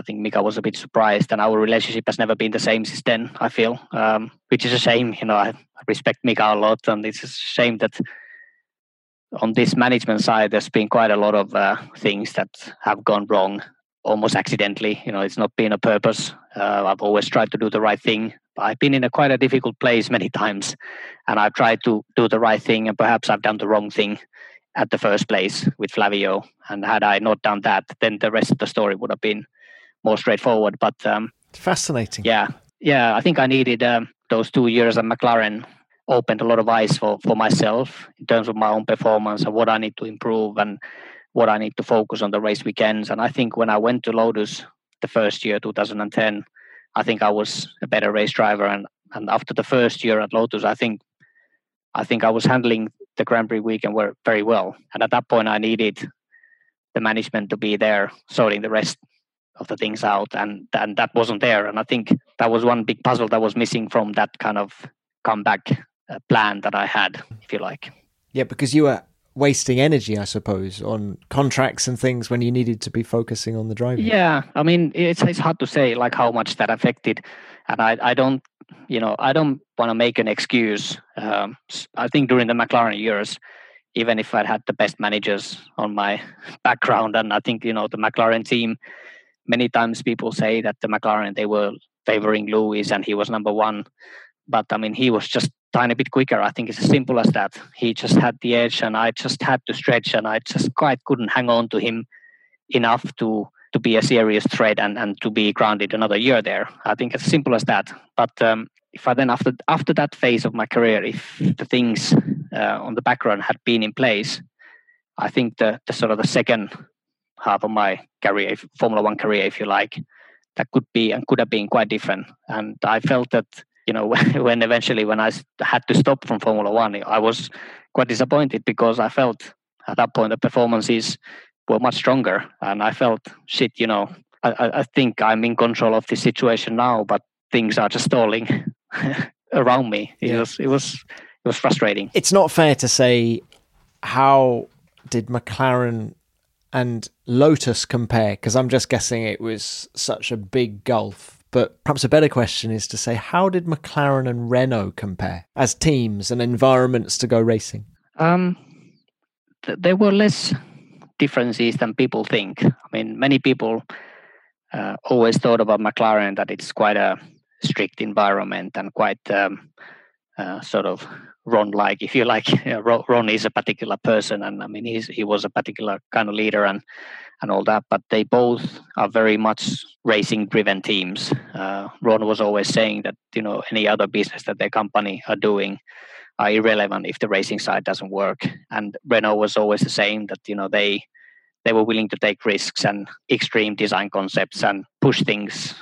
I think Mika was a bit surprised, and our relationship has never been the same since then. I feel, um, which is a shame. You know, I respect Mika a lot, and it's a shame that on this management side, there's been quite a lot of uh, things that have gone wrong, almost accidentally. You know, it's not been a purpose. Uh, I've always tried to do the right thing. I've been in a quite a difficult place many times, and I've tried to do the right thing, and perhaps I've done the wrong thing at the first place with Flavio. And had I not done that, then the rest of the story would have been more straightforward. But um, fascinating. Yeah, yeah. I think I needed um, those two years at McLaren opened a lot of eyes for for myself in terms of my own performance and what I need to improve and what I need to focus on the race weekends. And I think when I went to Lotus the first year, 2010, I think I was a better race driver. And and after the first year at Lotus, I think I think I was handling the Grand Prix weekend very well. And at that point, I needed the management to be there sorting the rest of the things out and and that wasn't there and i think that was one big puzzle that was missing from that kind of comeback uh, plan that i had if you like yeah because you were wasting energy i suppose on contracts and things when you needed to be focusing on the driving. Yeah i mean it's it's hard to say like how much that affected. And i i don't you know i don't want to make an excuse um, i think during the mclaren years even if i'd had the best managers on my background and i think you know the mclaren team many times people say that the McLaren they were favoring Lewis and he was number one, but I mean he was just tiny bit quicker. I think it's as simple as that. He just had the edge, and I just had to stretch, and I just quite couldn't hang on to him enough to to be a serious threat and, and to be grounded another year there. I think it's as simple as that. But um, if I then after after that phase of my career, if the things uh, on the background had been in place, I think the, the sort of the second half of my career, Formula One career, if you like, that could be and could have been quite different. And I felt that you know when eventually when I had to stop from Formula One, I was quite disappointed because I felt at that point the performances were much stronger, and I felt shit. You know, I, I think I'm in control of the situation now, but things are just stalling around me. It yeah. was it was it was frustrating. It's not fair to say how did McLaren and Lotus compare? Because I'm just guessing it was such a big gulf. But perhaps a better question is to say, how did McLaren and Renault compare as teams and environments to go racing? Um, th- there were less differences than people think. I mean, many people uh, always thought about McLaren that it's quite a strict environment and quite um, uh, sort of Ron like. If you like, Ron is a particular person, and I mean, he's he was a particular kind of leader and and all that. But they both are very much racing driven teams. Uh, Ron was always saying that you know any other business that their company are doing are irrelevant if the racing side doesn't work. And Renault was always the same that you know they they were willing to take risks and extreme design concepts and push things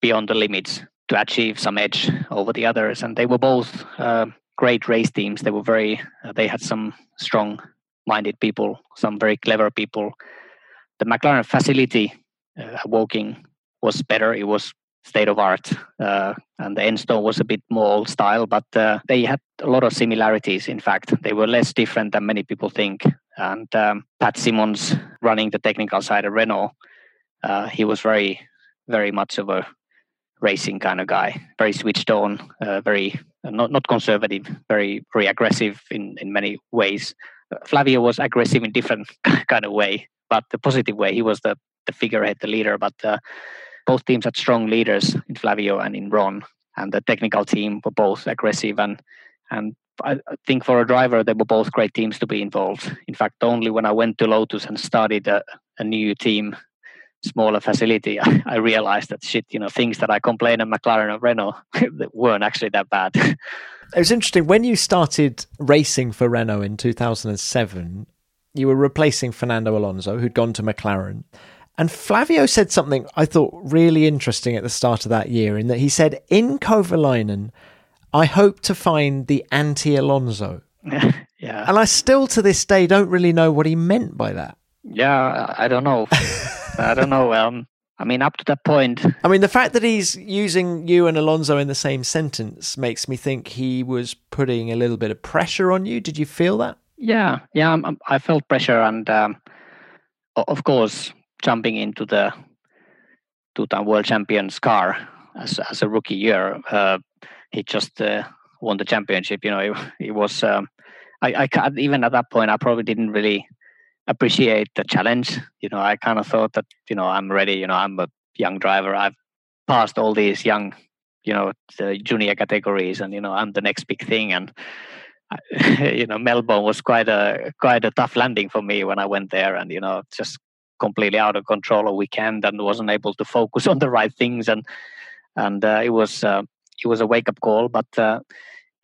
beyond the limits to achieve some edge over the others. And they were both uh, great race teams. They were very, uh, they had some strong minded people, some very clever people. The McLaren facility uh, Woking was better. It was state of art. Uh, and the Enstone was a bit more old style, but uh, they had a lot of similarities. In fact, they were less different than many people think. And um, Pat Symonds, running the technical side of Renault, uh, he was very, very much of a racing kind of guy, very switched on, uh, very not not conservative, very very aggressive in in many ways. Flavio was aggressive in different kind of way, but the positive way. He was the the figurehead, the leader. But uh, both teams had strong leaders in Flavio and in Ron, and the technical team were both aggressive and and I think for a driver they were both great teams to be involved. In fact, only when I went to Lotus and started a, a new team smaller facility, I, I, realized that shit, you know, things that I complained at McLaren and Renault weren't actually that bad. it was interesting when you started racing for Renault in 2007. You were replacing Fernando Alonso, who'd gone to McLaren. And Flavio said something I thought really interesting at the start of that year, in that he said, In Kovalainen, I hope to find the anti Alonso. yeah. And I still to this day don't really know what he meant by that. Yeah, I don't know. I don't know. Um, I mean, up to that point. I mean, the fact that he's using you and Alonso in the same sentence makes me think he was putting a little bit of pressure on you. Did you feel that? Yeah, yeah, I felt pressure, and um, of course, jumping into the two-time world champion's car as as a rookie year, uh, he just uh, won the championship. You know, it, it was. Um, I, I even at that point, I probably didn't really appreciate the challenge. You know, I kind of thought that you know I'm ready. You know, I'm a young driver. I've passed all these young, you know, junior categories, and you know I'm the next big thing. And you know, Melbourne was quite a quite a tough landing for me when I went there, and you know, just completely out of control a weekend and wasn't able to focus on the right things. And and uh, it was uh, it was a wake up call, but. Uh,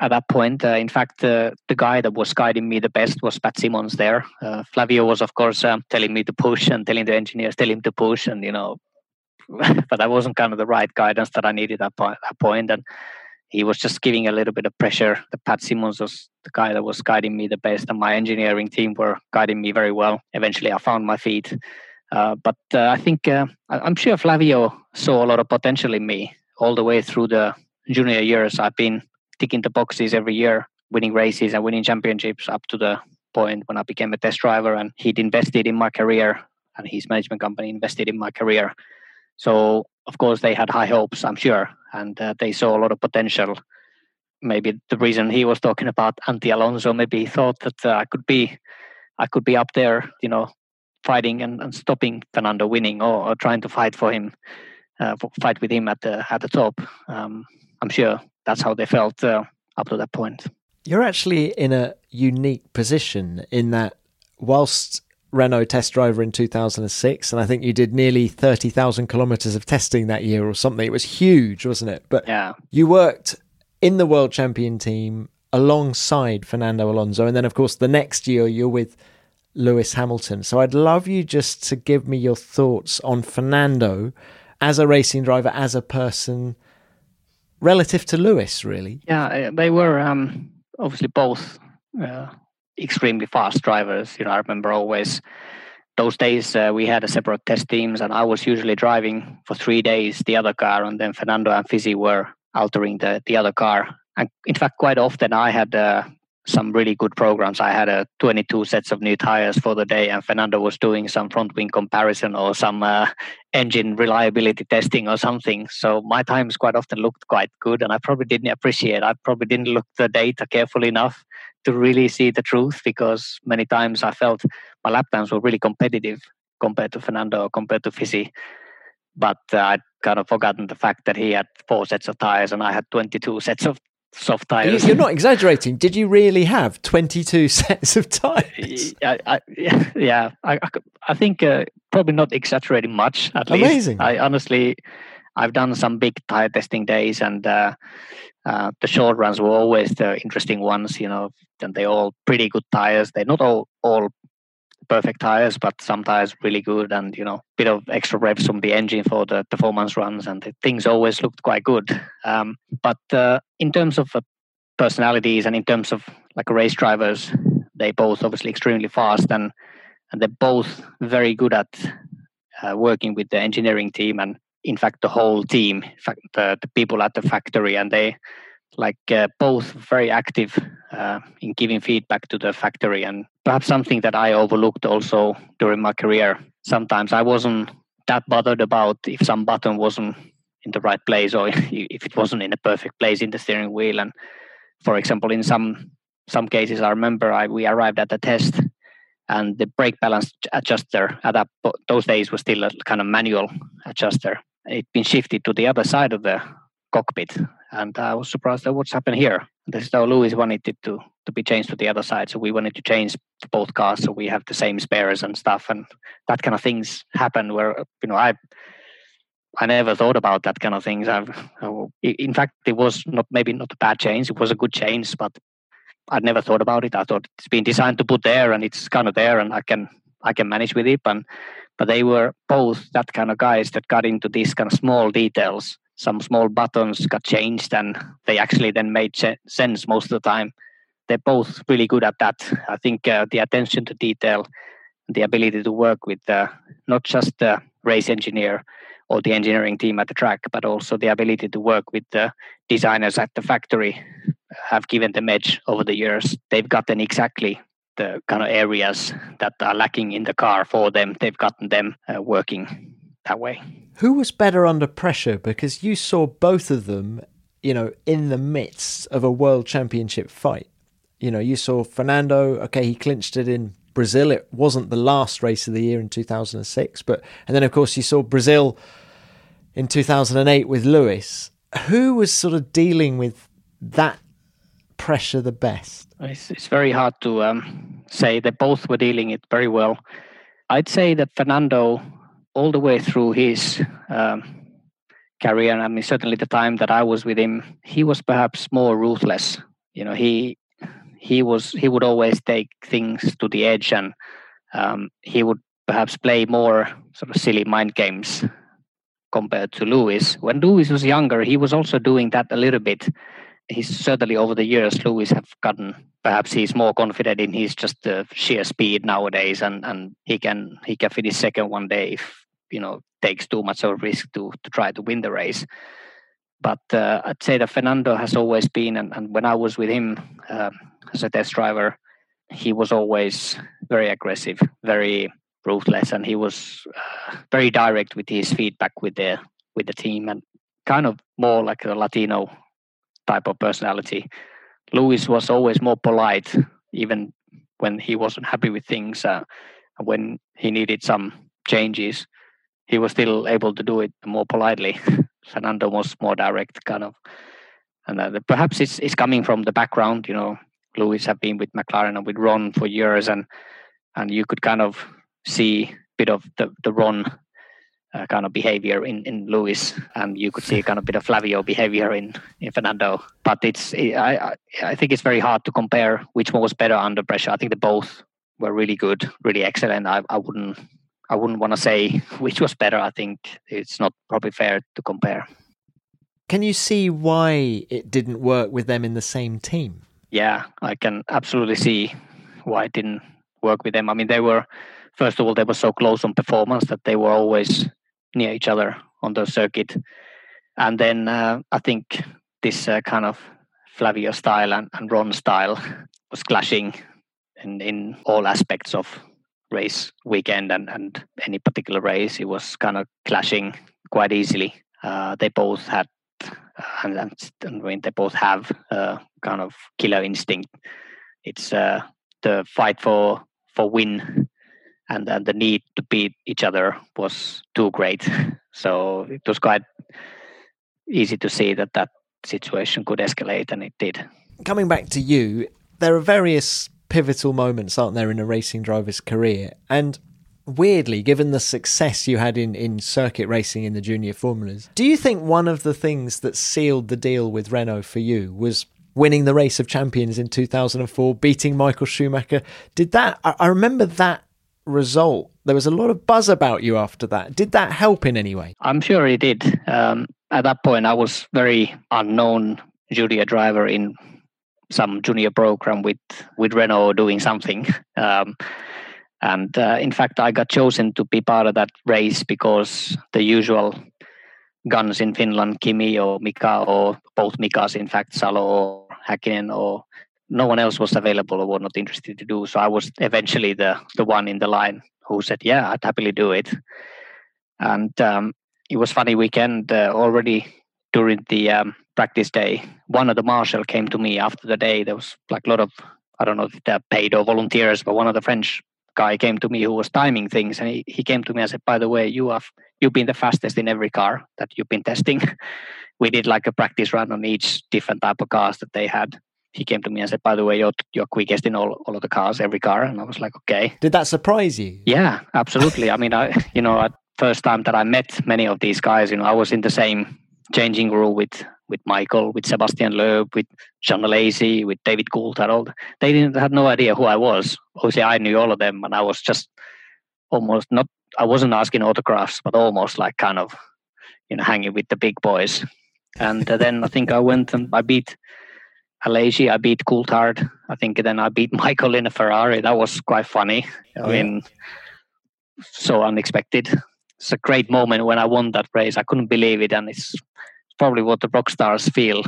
at that point. Uh, in fact, uh, the guy that was guiding me the best was Pat Symonds there. Uh, Flavio was, of course, um, telling me to push and telling the engineers, tell him to push, and you know, but that wasn't kind of the right guidance that I needed at that point. And he was just giving a little bit of pressure. The Pat Symonds was the guy that was guiding me the best, and my engineering team were guiding me very well. Eventually, I found my feet. Uh, but uh, I think uh, I'm sure Flavio saw a lot of potential in me all the way through the junior years. I've been ticking the boxes every year, winning races and winning championships up to the point when I became a test driver. And he'd invested in my career, and his management company invested in my career. So, of course, they had high hopes, I'm sure, and uh, they saw a lot of potential. Maybe the reason he was talking about Anti Alonso, maybe he thought that uh, I could be, I could be up there, you know, fighting and, and stopping Fernando winning, or, or, trying to fight for him, uh, fight with him at the at the top. Um, I'm sure that's how they felt uh, up to that point. You're actually in a unique position in that whilst Renault test driver in 2006, and I think you did nearly 30,000 kilometers of testing that year or something. It was huge, wasn't it? But yeah. you worked in the world champion team alongside Fernando Alonso. And then, of course, the next year you're with Lewis Hamilton. So I'd love you just to give me your thoughts on Fernando as a racing driver, as a person, relative to Lewis, really. Yeah, they were um, obviously both uh, extremely fast drivers. You know, I remember always those days uh, we had a separate test teams, and I was usually driving for three days the other car, and then Fernando and Fisi were altering the the other car. And in fact, quite often I had uh, some really good programs. I had a 22 sets of new tires for the day, and Fernando was doing some front wing comparison or some uh, engine reliability testing or something. So my times quite often looked quite good, and I probably didn't appreciate. I probably didn't look the data carefully enough to really see the truth because many times I felt my lap times were really competitive compared to Fernando or compared to Fisi. But uh, I'd kind of forgotten the fact that he had four sets of tires and I had 22 sets of soft tires. You're not exaggerating. Did you really have 22 sets of tires? I, I, yeah, I, I think uh, probably not exaggerating much. At Amazing. least, I honestly, I've done some big tire testing days, and uh, uh, the short runs were always the interesting ones. You know, and they're all pretty good tires. They're not all all perfect tires, but some tires really good, and you know, bit of extra revs from the engine for the performance runs, and things always looked quite good. Um, but uh, in terms of uh, personalities and in terms of like race drivers, they both obviously extremely fast, and and they're both very good at uh, working with the engineering team, and in fact, the whole team, the, the people at the factory, and they like uh, both very active uh, in giving feedback to the factory and perhaps something that i overlooked also during my career. Sometimes i wasn't that bothered about if some button wasn't in the right place or if it wasn't in a perfect place in the steering wheel and for example in some some cases i remember I, we arrived at the test and the brake balance adjuster at that those days was still a kind of manual adjuster it'd been shifted to the other side of the cockpit and I was surprised at what's happened here. This is how Lewis wanted it to to be changed to the other side, so we wanted to change both cars so we have the same spares and stuff, and that kind of things happen. Where you know I I never thought about that kind of things. I've, in fact, it was not maybe not a bad change. It was a good change, but I'd never thought about it. I thought it's been designed to put there, and it's kind of there, and I can I can manage with it. And but they were both that kind of guys that got into these kind of small details some small buttons got changed and they actually then made sense most of the time. They're both really good at that. I think uh, the attention to detail, the ability to work with uh, not just the race engineer or the engineering team at the track, but also the ability to work with the designers at the factory have given them edge over the years. They've gotten exactly the kind of areas that are lacking in the car for them. They've gotten them uh, working that way. Who was better under pressure? Because you saw both of them, you know, in the midst of a world championship fight. You know, you saw Fernando, okay, he clinched it in Brazil. It wasn't the last race of the year in 2006, but, and then of course you saw Brazil in 2008 with Lewis. Who was sort of dealing with that pressure the best? It's, it's very hard to um, say. They both were dealing it very well. I'd say that Fernando all the way through his um, career. And I mean, certainly the time that I was with him, he was perhaps more ruthless. You know, he he was he would always take things to the edge, and um, he would perhaps play more sort of silly mind games compared to Lewis. When Lewis was younger, he was also doing that a little bit. He's certainly over the years, Lewis have gotten perhaps he's more confident in his just the sheer speed nowadays, and and he can he can finish second one day if you know takes too much of a risk to to try to win the race. But uh, I'd say that Fernando has always been, and, and when I was with him uh, as a test driver, he was always very aggressive, very ruthless, and he was uh, very direct with his feedback with the with the team, and kind of more like a Latino type of personality. Lewis was always more polite, even when he wasn't happy with things. Uh, when he needed some changes, he was still able to do it more politely. Fernando was more direct, kind of, and uh, perhaps it's it's coming from the background. You know, Lewis have been with McLaren and with Ron for years, and and you could kind of see a bit of the the Ron uh, kind of behavior in in Lewis, and you could see kind of bit of Flavio behavior in in Fernando. But it's I I think it's very hard to compare which one was better under pressure. I think they both were really good, really excellent. I I wouldn't I wouldn't want to say which was better. I think it's not probably fair to compare. Can you see why it didn't work with them in the same team? Yeah, I can absolutely see why it didn't work with them. I mean, they were, first of all, they were so close on performance that they were always near each other on the circuit. And then uh, I think this uh, kind of Flavio style and, and Ron style was clashing in, in all aspects of race weekend and, and any particular race. It was kind of clashing quite easily. Uh, they both had, uh, and, and, I mean, they both have uh, kind of killer instinct. It's uh, the fight for for win, and, and the need to beat each other was too great. So it was quite easy to see that that situation could escalate, and it did. Coming back to you, there are various pivotal moments, aren't there, in a racing driver's career? And weirdly, given the success you had in, in circuit racing in the junior formulas, do you think one of the things that sealed the deal with Renault for you was winning the race of champions in 2004, beating Michael Schumacher? Did that, I, I remember that result. There was a lot of buzz about you after that. Did that help in any way? I'm sure it did. Um, at that point, I was very unknown junior driver in some junior program with with Renault doing something. Um, and uh, in fact, I got chosen to be part of that race because the usual guns in Finland, Kimi or Mika, or both Mikas, in fact, Salo or Häkkinen, or no one else was available or were not interested to do. So I was eventually the the one in the line who said, "Yeah, I'd happily do it." And um, it was funny weekend uh, already during the um, practice day. One of the marshal came to me after the day. There was like a lot of I don't know if they're paid or volunteers, but one of the French guy came to me who was timing things, and he, he came to me and said, "By the way, you have you've been the fastest in every car that you've been testing." we did like a practice run on each different type of cars that they had. He came to me and said, "By the way, you're you're quickest in all, all of the cars, every car." And I was like, "Okay." Did that surprise you? Yeah, absolutely. I mean, I you know, at first time that I met many of these guys, you know, I was in the same changing room with with Michael, with Sebastian Loeb, with Jean Alesi, with David Coulthard. They didn't had no idea who I was. Obviously, I knew all of them, and I was just almost not. I wasn't asking autographs, but almost like kind of, you know, hanging with the big boys. And then I think I went and I beat Alesi, I beat Coulthard. I think then I beat Michael in a Ferrari. That was quite funny. I yeah. mean, so unexpected. It's a great moment when I won that race. I couldn't believe it, and it's probably what the rock stars feel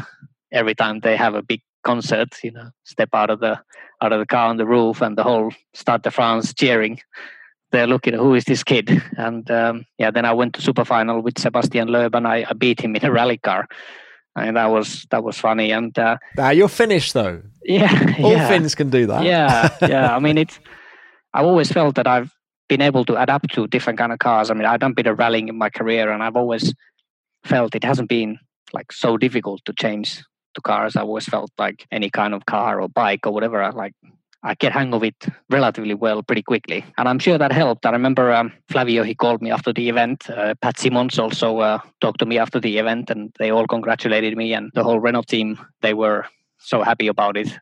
every time they have a big concert. You know, step out of the out of the car on the roof, and the whole Stade de France cheering. They're looking, who is this kid? And um, yeah, then I went to super final with Sebastian Loeb, and I, I beat him in a rally car and that was that was funny. And uh, now you're finished though. Yeah, all yeah. Finns can do that. Yeah, yeah. I mean, it's. I've always felt that I've been able to adapt to different kind of cars. I mean, I've done a bit of rallying in my career, and I've always felt it hasn't been like so difficult to change to cars. I always felt like any kind of car or bike or whatever, I like I get hang of it relatively well pretty quickly. And I'm sure that helped. I remember um, Flavio, he called me after the event. Uh, Pat Symonds also uh, talked to me after the event and they all congratulated me and the whole Renault team, they were so happy about it.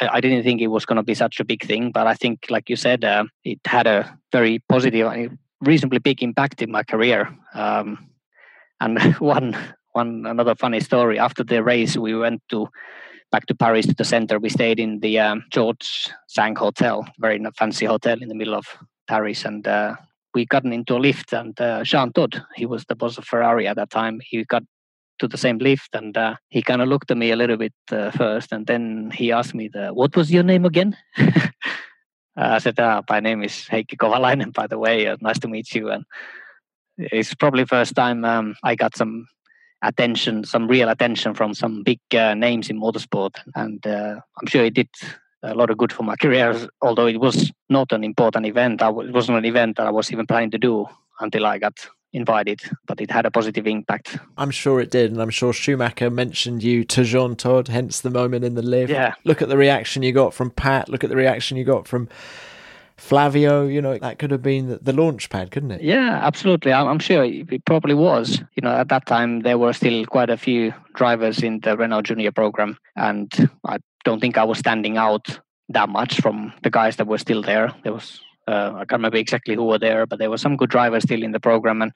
I, I didn't think it was going to be such a big thing, but I think, like you said, uh, it had a very positive, reasonably big impact in my career. Um, and one, one another funny story after the race, we went to back to Paris to the center. We stayed in the um, George Cinq Hotel, very fancy hotel in the middle of Paris, and uh, we got into a lift. And uh, Jean Todt, he was the boss of Ferrari at that time. He got to the same lift, and uh, he kind of looked at me a little bit uh, first, and then he asked me, the, "What was your name again?" I said, ah, "My name is Heikki Kovalainen. By the way, uh, nice to meet you." And it's probably first time um, I got some attention, some real attention from some big uh, names in motorsport, and uh, I'm sure it did a lot of good for my career. Although it was not an important event, w- it wasn't an event that I was even planning to do until I got invited, but it had a positive impact. I'm sure it did, and I'm sure Schumacher mentioned you to Jean Todt, hence the moment in the live. Yeah. Look at the reaction you got from Pat. Look at the reaction you got from Flavio, you know, that could have been the, launch pad, couldn't it? Yeah, absolutely. I'm, I'm, sure it probably was. You know, at that time, there were still quite a few drivers in the Renault Junior program, and I don't think I was standing out that much from the guys that were still there. There was, uh, I can't remember exactly who were there, but there were some good drivers still in the program, and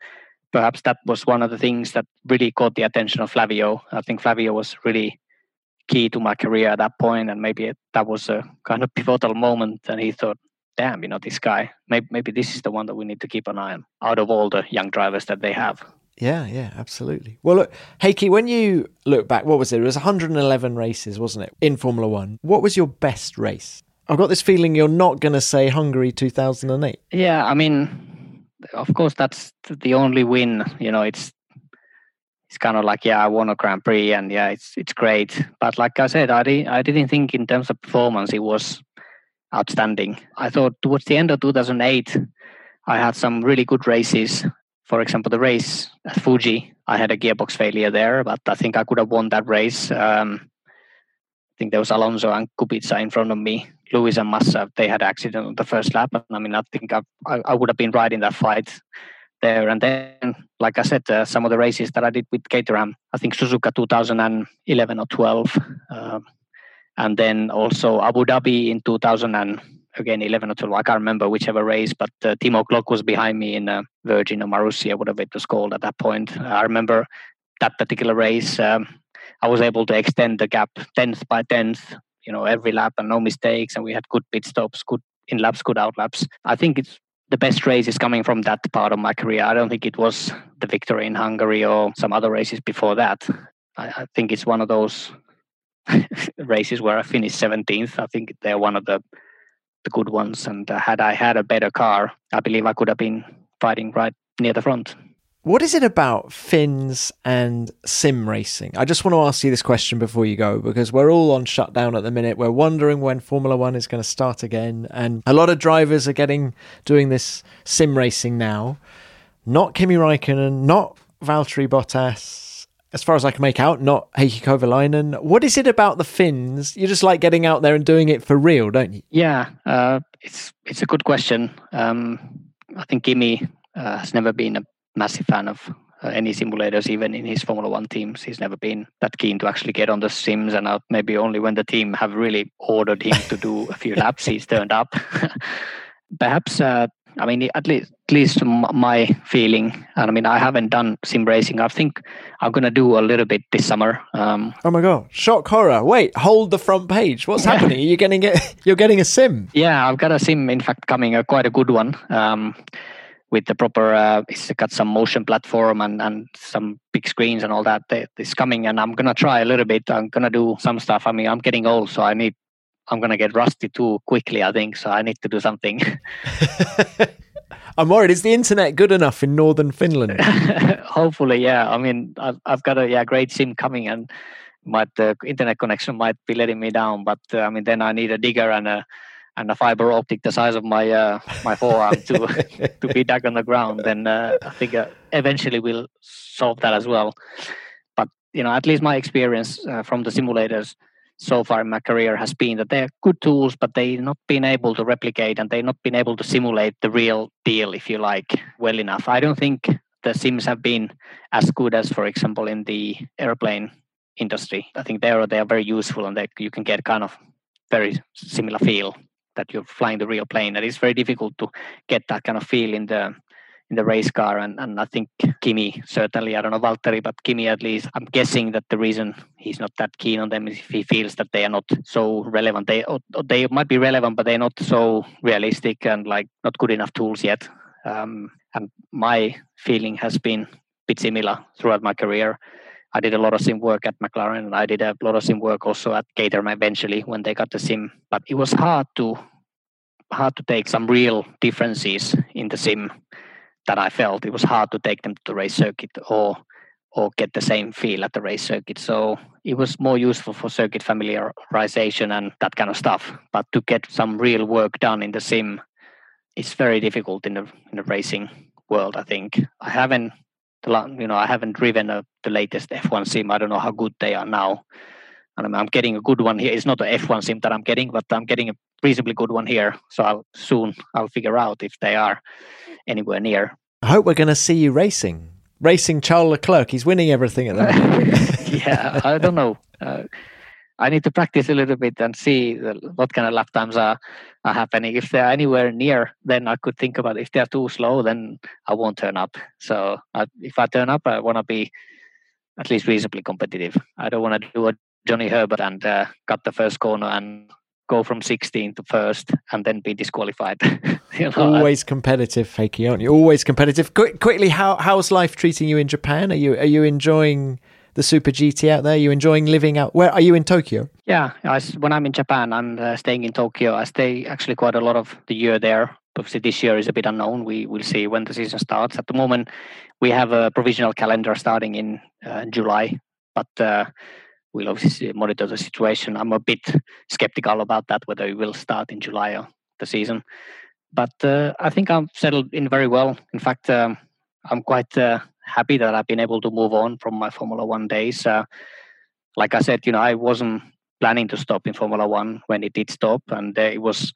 perhaps that was one of the things that really caught the attention of Flavio. I think Flavio was really key to my career at that point, and maybe that was a kind of pivotal moment, and he thought, damn, you know, this guy, maybe, maybe this is the one that we need to keep an eye on out of all the young drivers that they have. Yeah, yeah, absolutely. Well, look, Heikki, when you look back, what was it? It was 111 races, wasn't it, in Formula One? What was your best race? I've got this feeling you're not going to say Hungary 2008. Yeah, I mean, of course, that's the only win. You know, it's it's kind of like, yeah, I won a Grand Prix, and yeah, it's it's great. But like I said, I didn't I didn't think in terms of performance it was outstanding. I thought towards the end of 2008, I had some really good races. for example, the race at Fuji, I had a gearbox failure there, but I think I could have won that race. Um, I think there was Alonso and Kubica in front of me. Lewis and Massa, they had accident on the first lap. And I mean, I think I, I, I would have been right in that fight there. And then, like I said, uh, some of the races that I did with Caterham, I think Suzuka 2011 or 12, uh, and then also Abu Dhabi in 2000 and again 11 or 12. I can't remember whichever race, but uh, Timo Glock was behind me in uh, Virgin or Marussia, whatever it was called at that point. I remember that particular race. Um, I was able to extend the gap tenth by tenth, you know, every lap and no mistakes, and we had good pit stops, good in laps, good out laps. I think it's the best race is coming from that part of my career. I don't think it was the victory in Hungary or some other races before that. I, I think it's one of those races where I finished 17th. I think they're one of the the good ones. And uh, had I had a better car, I believe I could have been fighting right near the front. What is it about Finns and sim racing? I just want to ask you this question before you go because we're all on shutdown at the minute. We're wondering when Formula One is going to start again, and a lot of drivers are getting doing this sim racing now. Not Kimi Raikkonen, not Valtteri Bottas, as far as I can make out, not Heikki Kovalainen. What is it about the Finns? You just like getting out there and doing it for real, don't you? Yeah, uh, it's it's a good question. Um, I think Kimi uh, has never been a massive fan of uh, any simulators, even in his Formula One teams. He's never been that keen to actually get on the sims, and uh, maybe only when the team have really ordered him to do a few laps, he's turned up. Perhaps, uh, I mean, at least, at least my feeling, and I mean, I haven't done sim racing. I think I'm gonna do a little bit this summer. Um, oh my god! Shock horror! Wait, hold the front page. What's happening? You're getting it. You're getting a sim. Yeah, I've got a sim. In fact, coming, a, quite a good one. Um, with the proper uh, it's got some motion platform and, and some big screens and all that it's coming and i'm gonna try a little bit i'm gonna do some stuff i mean i'm getting old so i need i'm gonna get rusty too quickly i think so i need to do something. I'm worried is the internet good enough in northern finland? Hopefully yeah. I mean I've, I've got a yeah great sim coming and my the internet connection might be letting me down but uh, i mean then i need a digger and a and a fiber optic the size of my uh, my forearm to to be dug on the ground, then uh, I think uh, eventually we'll solve that as well. But you know, at least my experience uh, from the simulators so far in my career has been that they're good tools, but they've not been able to replicate and they've not been able to simulate the real deal, if you like, well enough. I don't think the sims have been as good as, for example, in the airplane industry. I think they are they are very useful and that you can get kind of very similar feel that you're flying the real plane. And it's very difficult to get that kind of feel in the in the race car. And, and I think Kimi certainly, I don't know Valtteri, but Kimi at least, I'm guessing that the reason he's not that keen on them is if he feels that they are not so relevant. They they might be relevant, but they're not so realistic and like not good enough tools yet. Um, and my feeling has been a bit similar throughout my career. I did a lot of sim work at McLaren and I did a lot of sim work also at Caterham eventually when they got the sim. But it was hard to hard to take some real differences in the sim that I felt. It was hard to take them to the race circuit or or get the same feel at the race circuit. So it was more useful for circuit familiarization and that kind of stuff. But to get some real work done in the sim, it's very difficult in the in the racing world. I think I haven't you know, I haven't driven a, the latest F1 sim. I don't know how good they are now. And I'm, I'm, getting a good one here. It's not a F1 sim that I'm getting, but I'm getting a reasonably good one here. So I'll soon I'll figure out if they are anywhere near. I hope we're going to see you racing, racing Charles Leclerc. He's winning everything at the moment. yeah, I don't know. Uh, I need to practice a little bit and see what kind of lap times are, are happening. If they're anywhere near, then I could think about it. if they're too slow, then I won't turn up. So I, if I turn up, I want to be at least reasonably competitive. I don't want to do a Johnny Herbert and uh, cut the first corner and go from 16 to first and then be disqualified. you know, Always competitive, Heikki, aren't you? Always competitive. Qu- quickly, how how's life treating you in Japan? Are you are you enjoying? the Super GT out there? Are you enjoying living out? Where are you in Tokyo? Yeah, I, when I'm in Japan, I'm uh, staying in Tokyo. I stay actually quite a lot of the year there. Obviously, this year is a bit unknown. We will see when the season starts. At the moment, we have a provisional calendar starting in uh, July, but uh, we'll obviously monitor the situation. I'm a bit skeptical about that whether it will start in July or the season. But uh, I think I'm settled in very well. In fact, um, I'm quite uh, happy that I've been able to move on from my Formula One days. Uh, like I said, you know, I wasn't planning to stop in Formula One when it did stop, and uh, it was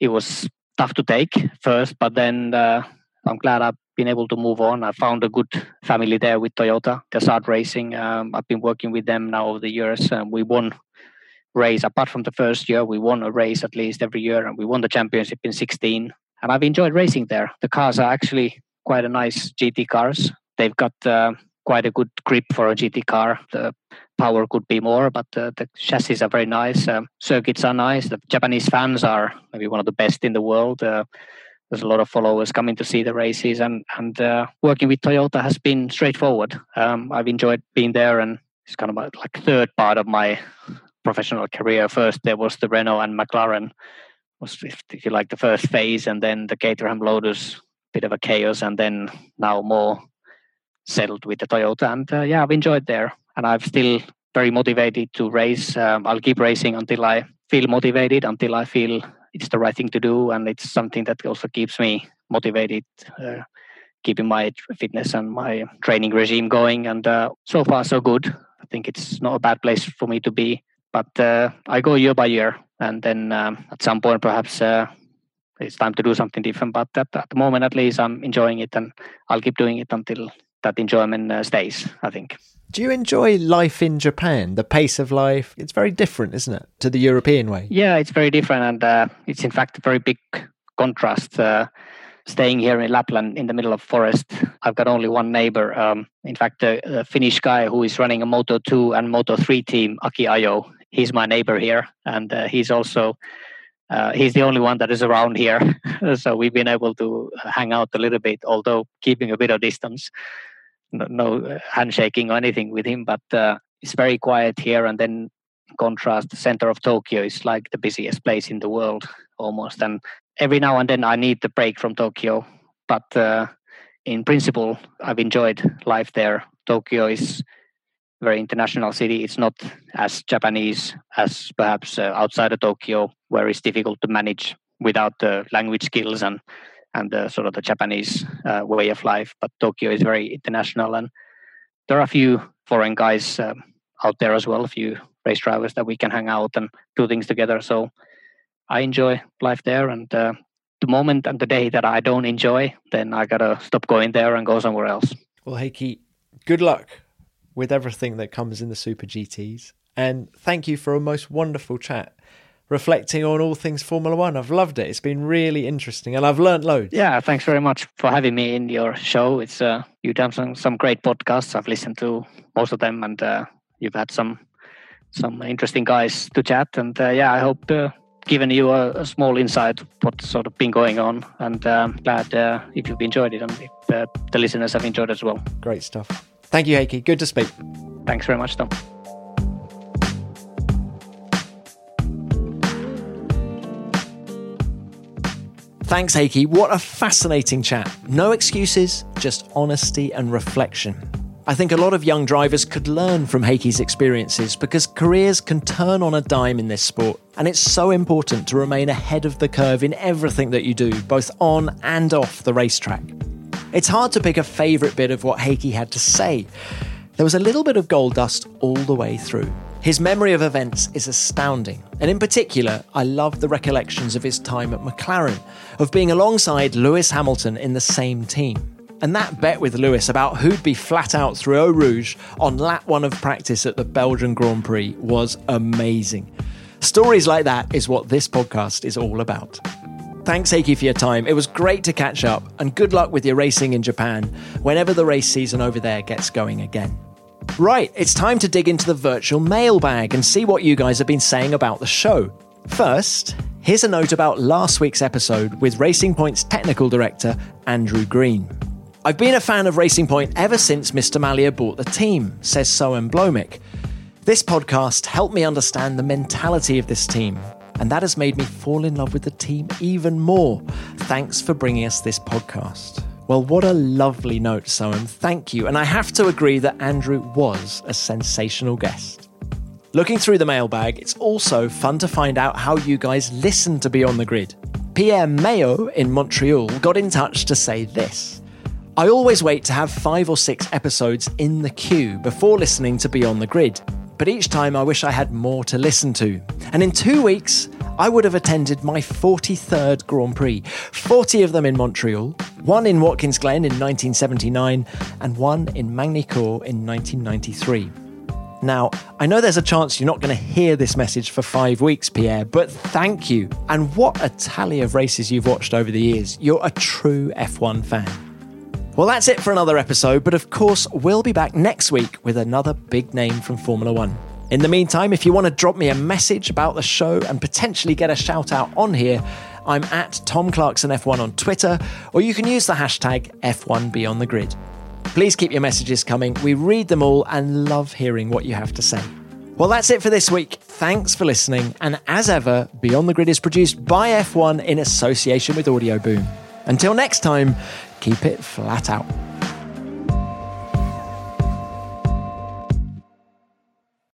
it was tough to take first, but then uh, I'm glad I've been able to move on. I found a good family there with Toyota, the SARD Racing. Um, I've been working with them now over the years, we won race. Apart from the first year we won a race at least every year and we won the championship in 16 and i've enjoyed racing there. The cars are actually quite a nice gt cars. They've got uh, quite a good grip for a gt car. The power could be more but uh, the chassis are very nice. Um, circuits are nice. The japanese fans are maybe one of the best in the world. Uh, there's a lot of followers coming to see the races and and uh, working with toyota has been straightforward um, i've enjoyed being there and it's kind of like third part of my professional career. First, there was the Renault and McLaren, was if you like the first phase, and then the Caterham Lotus, bit of a chaos, and then now more settled with the Toyota. And uh, yeah, I've enjoyed there, and I'm still very motivated to race. Um, I'll keep racing until I feel motivated, until I feel it's the right thing to do, and it's something that also keeps me motivated. Uh, keeping my fitness and my training regime going and uh, so far so good i think it's not a bad place for me to be but uh, I go year by year, and then um, at some point perhaps uh, it's time to do something different. But at, at, the moment, at least, I'm enjoying it, and I'll keep doing it until that enjoyment uh, stays. I think. Do you enjoy life in Japan? The pace of life, it's very different, isn't it, to the European way? Yeah, it's very different, and uh, it's in fact a very big contrast. Uh, staying here in Lapland in the middle of forest. I've got only one neighbor. Um, in fact, a, the, Finnish guy who is running a Moto 2 and Moto 3 team, Aki Ajo, he's my neighbor here, and uh, he's also uh, he's the only one that is around here. so we've been able to hang out a little bit, although keeping a bit of distance. No, no handshaking or anything with him, but uh, it's very quiet here. And then contrast, the center of Tokyo is like the busiest place in the world almost. And every now and then I need the break from Tokyo, but uh, in principle, I've enjoyed life there. Tokyo is a very international city. It's not as Japanese as perhaps uh, outside of Tokyo, where it's difficult to manage without the language skills and and the sort of the Japanese uh, way of life. But Tokyo is very international, and there are a few foreign guys um, out there as well, a few race drivers that we can hang out and do things together. So I enjoy life there, and uh, the moment and the day that I don't enjoy, then I gotta stop going there and go somewhere else. Well, Heikki, good luck with everything that comes in the Super GTs. And thank you for a most wonderful chat reflecting on all things Formula One. I've loved it. It's been really interesting and I've learned loads. Yeah, thanks very much for having me in your show. It's uh, you've done some, some great podcasts. I've listened to most of them and uh, you've had some some interesting guys to chat. And uh, yeah, I hope uh, given you a, a, small insight what's sort of been going on. And uh, glad uh, if you've enjoyed it and if uh, the listeners have enjoyed as well. Great stuff. Thank you, Heikki. Good to speak. Thanks very much, Tom. Thanks, Heikki. What a fascinating chat. No excuses, just honesty and reflection. I think a lot of young drivers could learn from Heikki's experiences because careers can turn on a dime in this sport, and it's so important to remain ahead of the curve in everything that you do, both on and off the racetrack. It's hard to pick a favourite bit of what Heikki had to say. There was a little bit of gold dust all the way through. His memory of events is astounding, and in particular, I love the recollections of his time at McLaren, of being alongside Lewis Hamilton in the same team. And that bet with Lewis about who'd be flat out through Eau Rouge on lap one of practice at the Belgian Grand Prix was amazing. Stories like that is what this podcast is all about. Thanks, Heikki, for your time. It was great to catch up, and good luck with your racing in Japan whenever the race season over there gets going again. Right, it's time to dig into the virtual mailbag and see what you guys have been saying about the show. First, here's a note about last week's episode with Racing Point's technical director, Andrew Green. I've been a fan of Racing Point ever since Mr. Mallya bought the team, says Soen Blomick. This podcast helped me understand the mentality of this team and that has made me fall in love with the team even more. Thanks for bringing us this podcast. Well, what a lovely note, Soen. Thank you. And I have to agree that Andrew was a sensational guest. Looking through the mailbag, it's also fun to find out how you guys listen to Beyond the Grid. Pierre Mayo in Montreal got in touch to say this I always wait to have five or six episodes in the queue before listening to Beyond the Grid, but each time I wish I had more to listen to. And in two weeks, I would have attended my 43rd Grand Prix, 40 of them in Montreal, one in Watkins Glen in 1979, and one in Magny-Cours in 1993. Now, I know there's a chance you're not going to hear this message for five weeks, Pierre, but thank you. And what a tally of races you've watched over the years. You're a true F1 fan. Well, that's it for another episode, but of course, we'll be back next week with another big name from Formula One. In the meantime, if you want to drop me a message about the show and potentially get a shout out on here, I'm at Tom Clarkson F1 on Twitter, or you can use the hashtag F1 Beyond the Grid. Please keep your messages coming. We read them all and love hearing what you have to say. Well, that's it for this week. Thanks for listening. And as ever, Beyond the Grid is produced by F1 in association with Audioboom. Until next time, keep it flat out.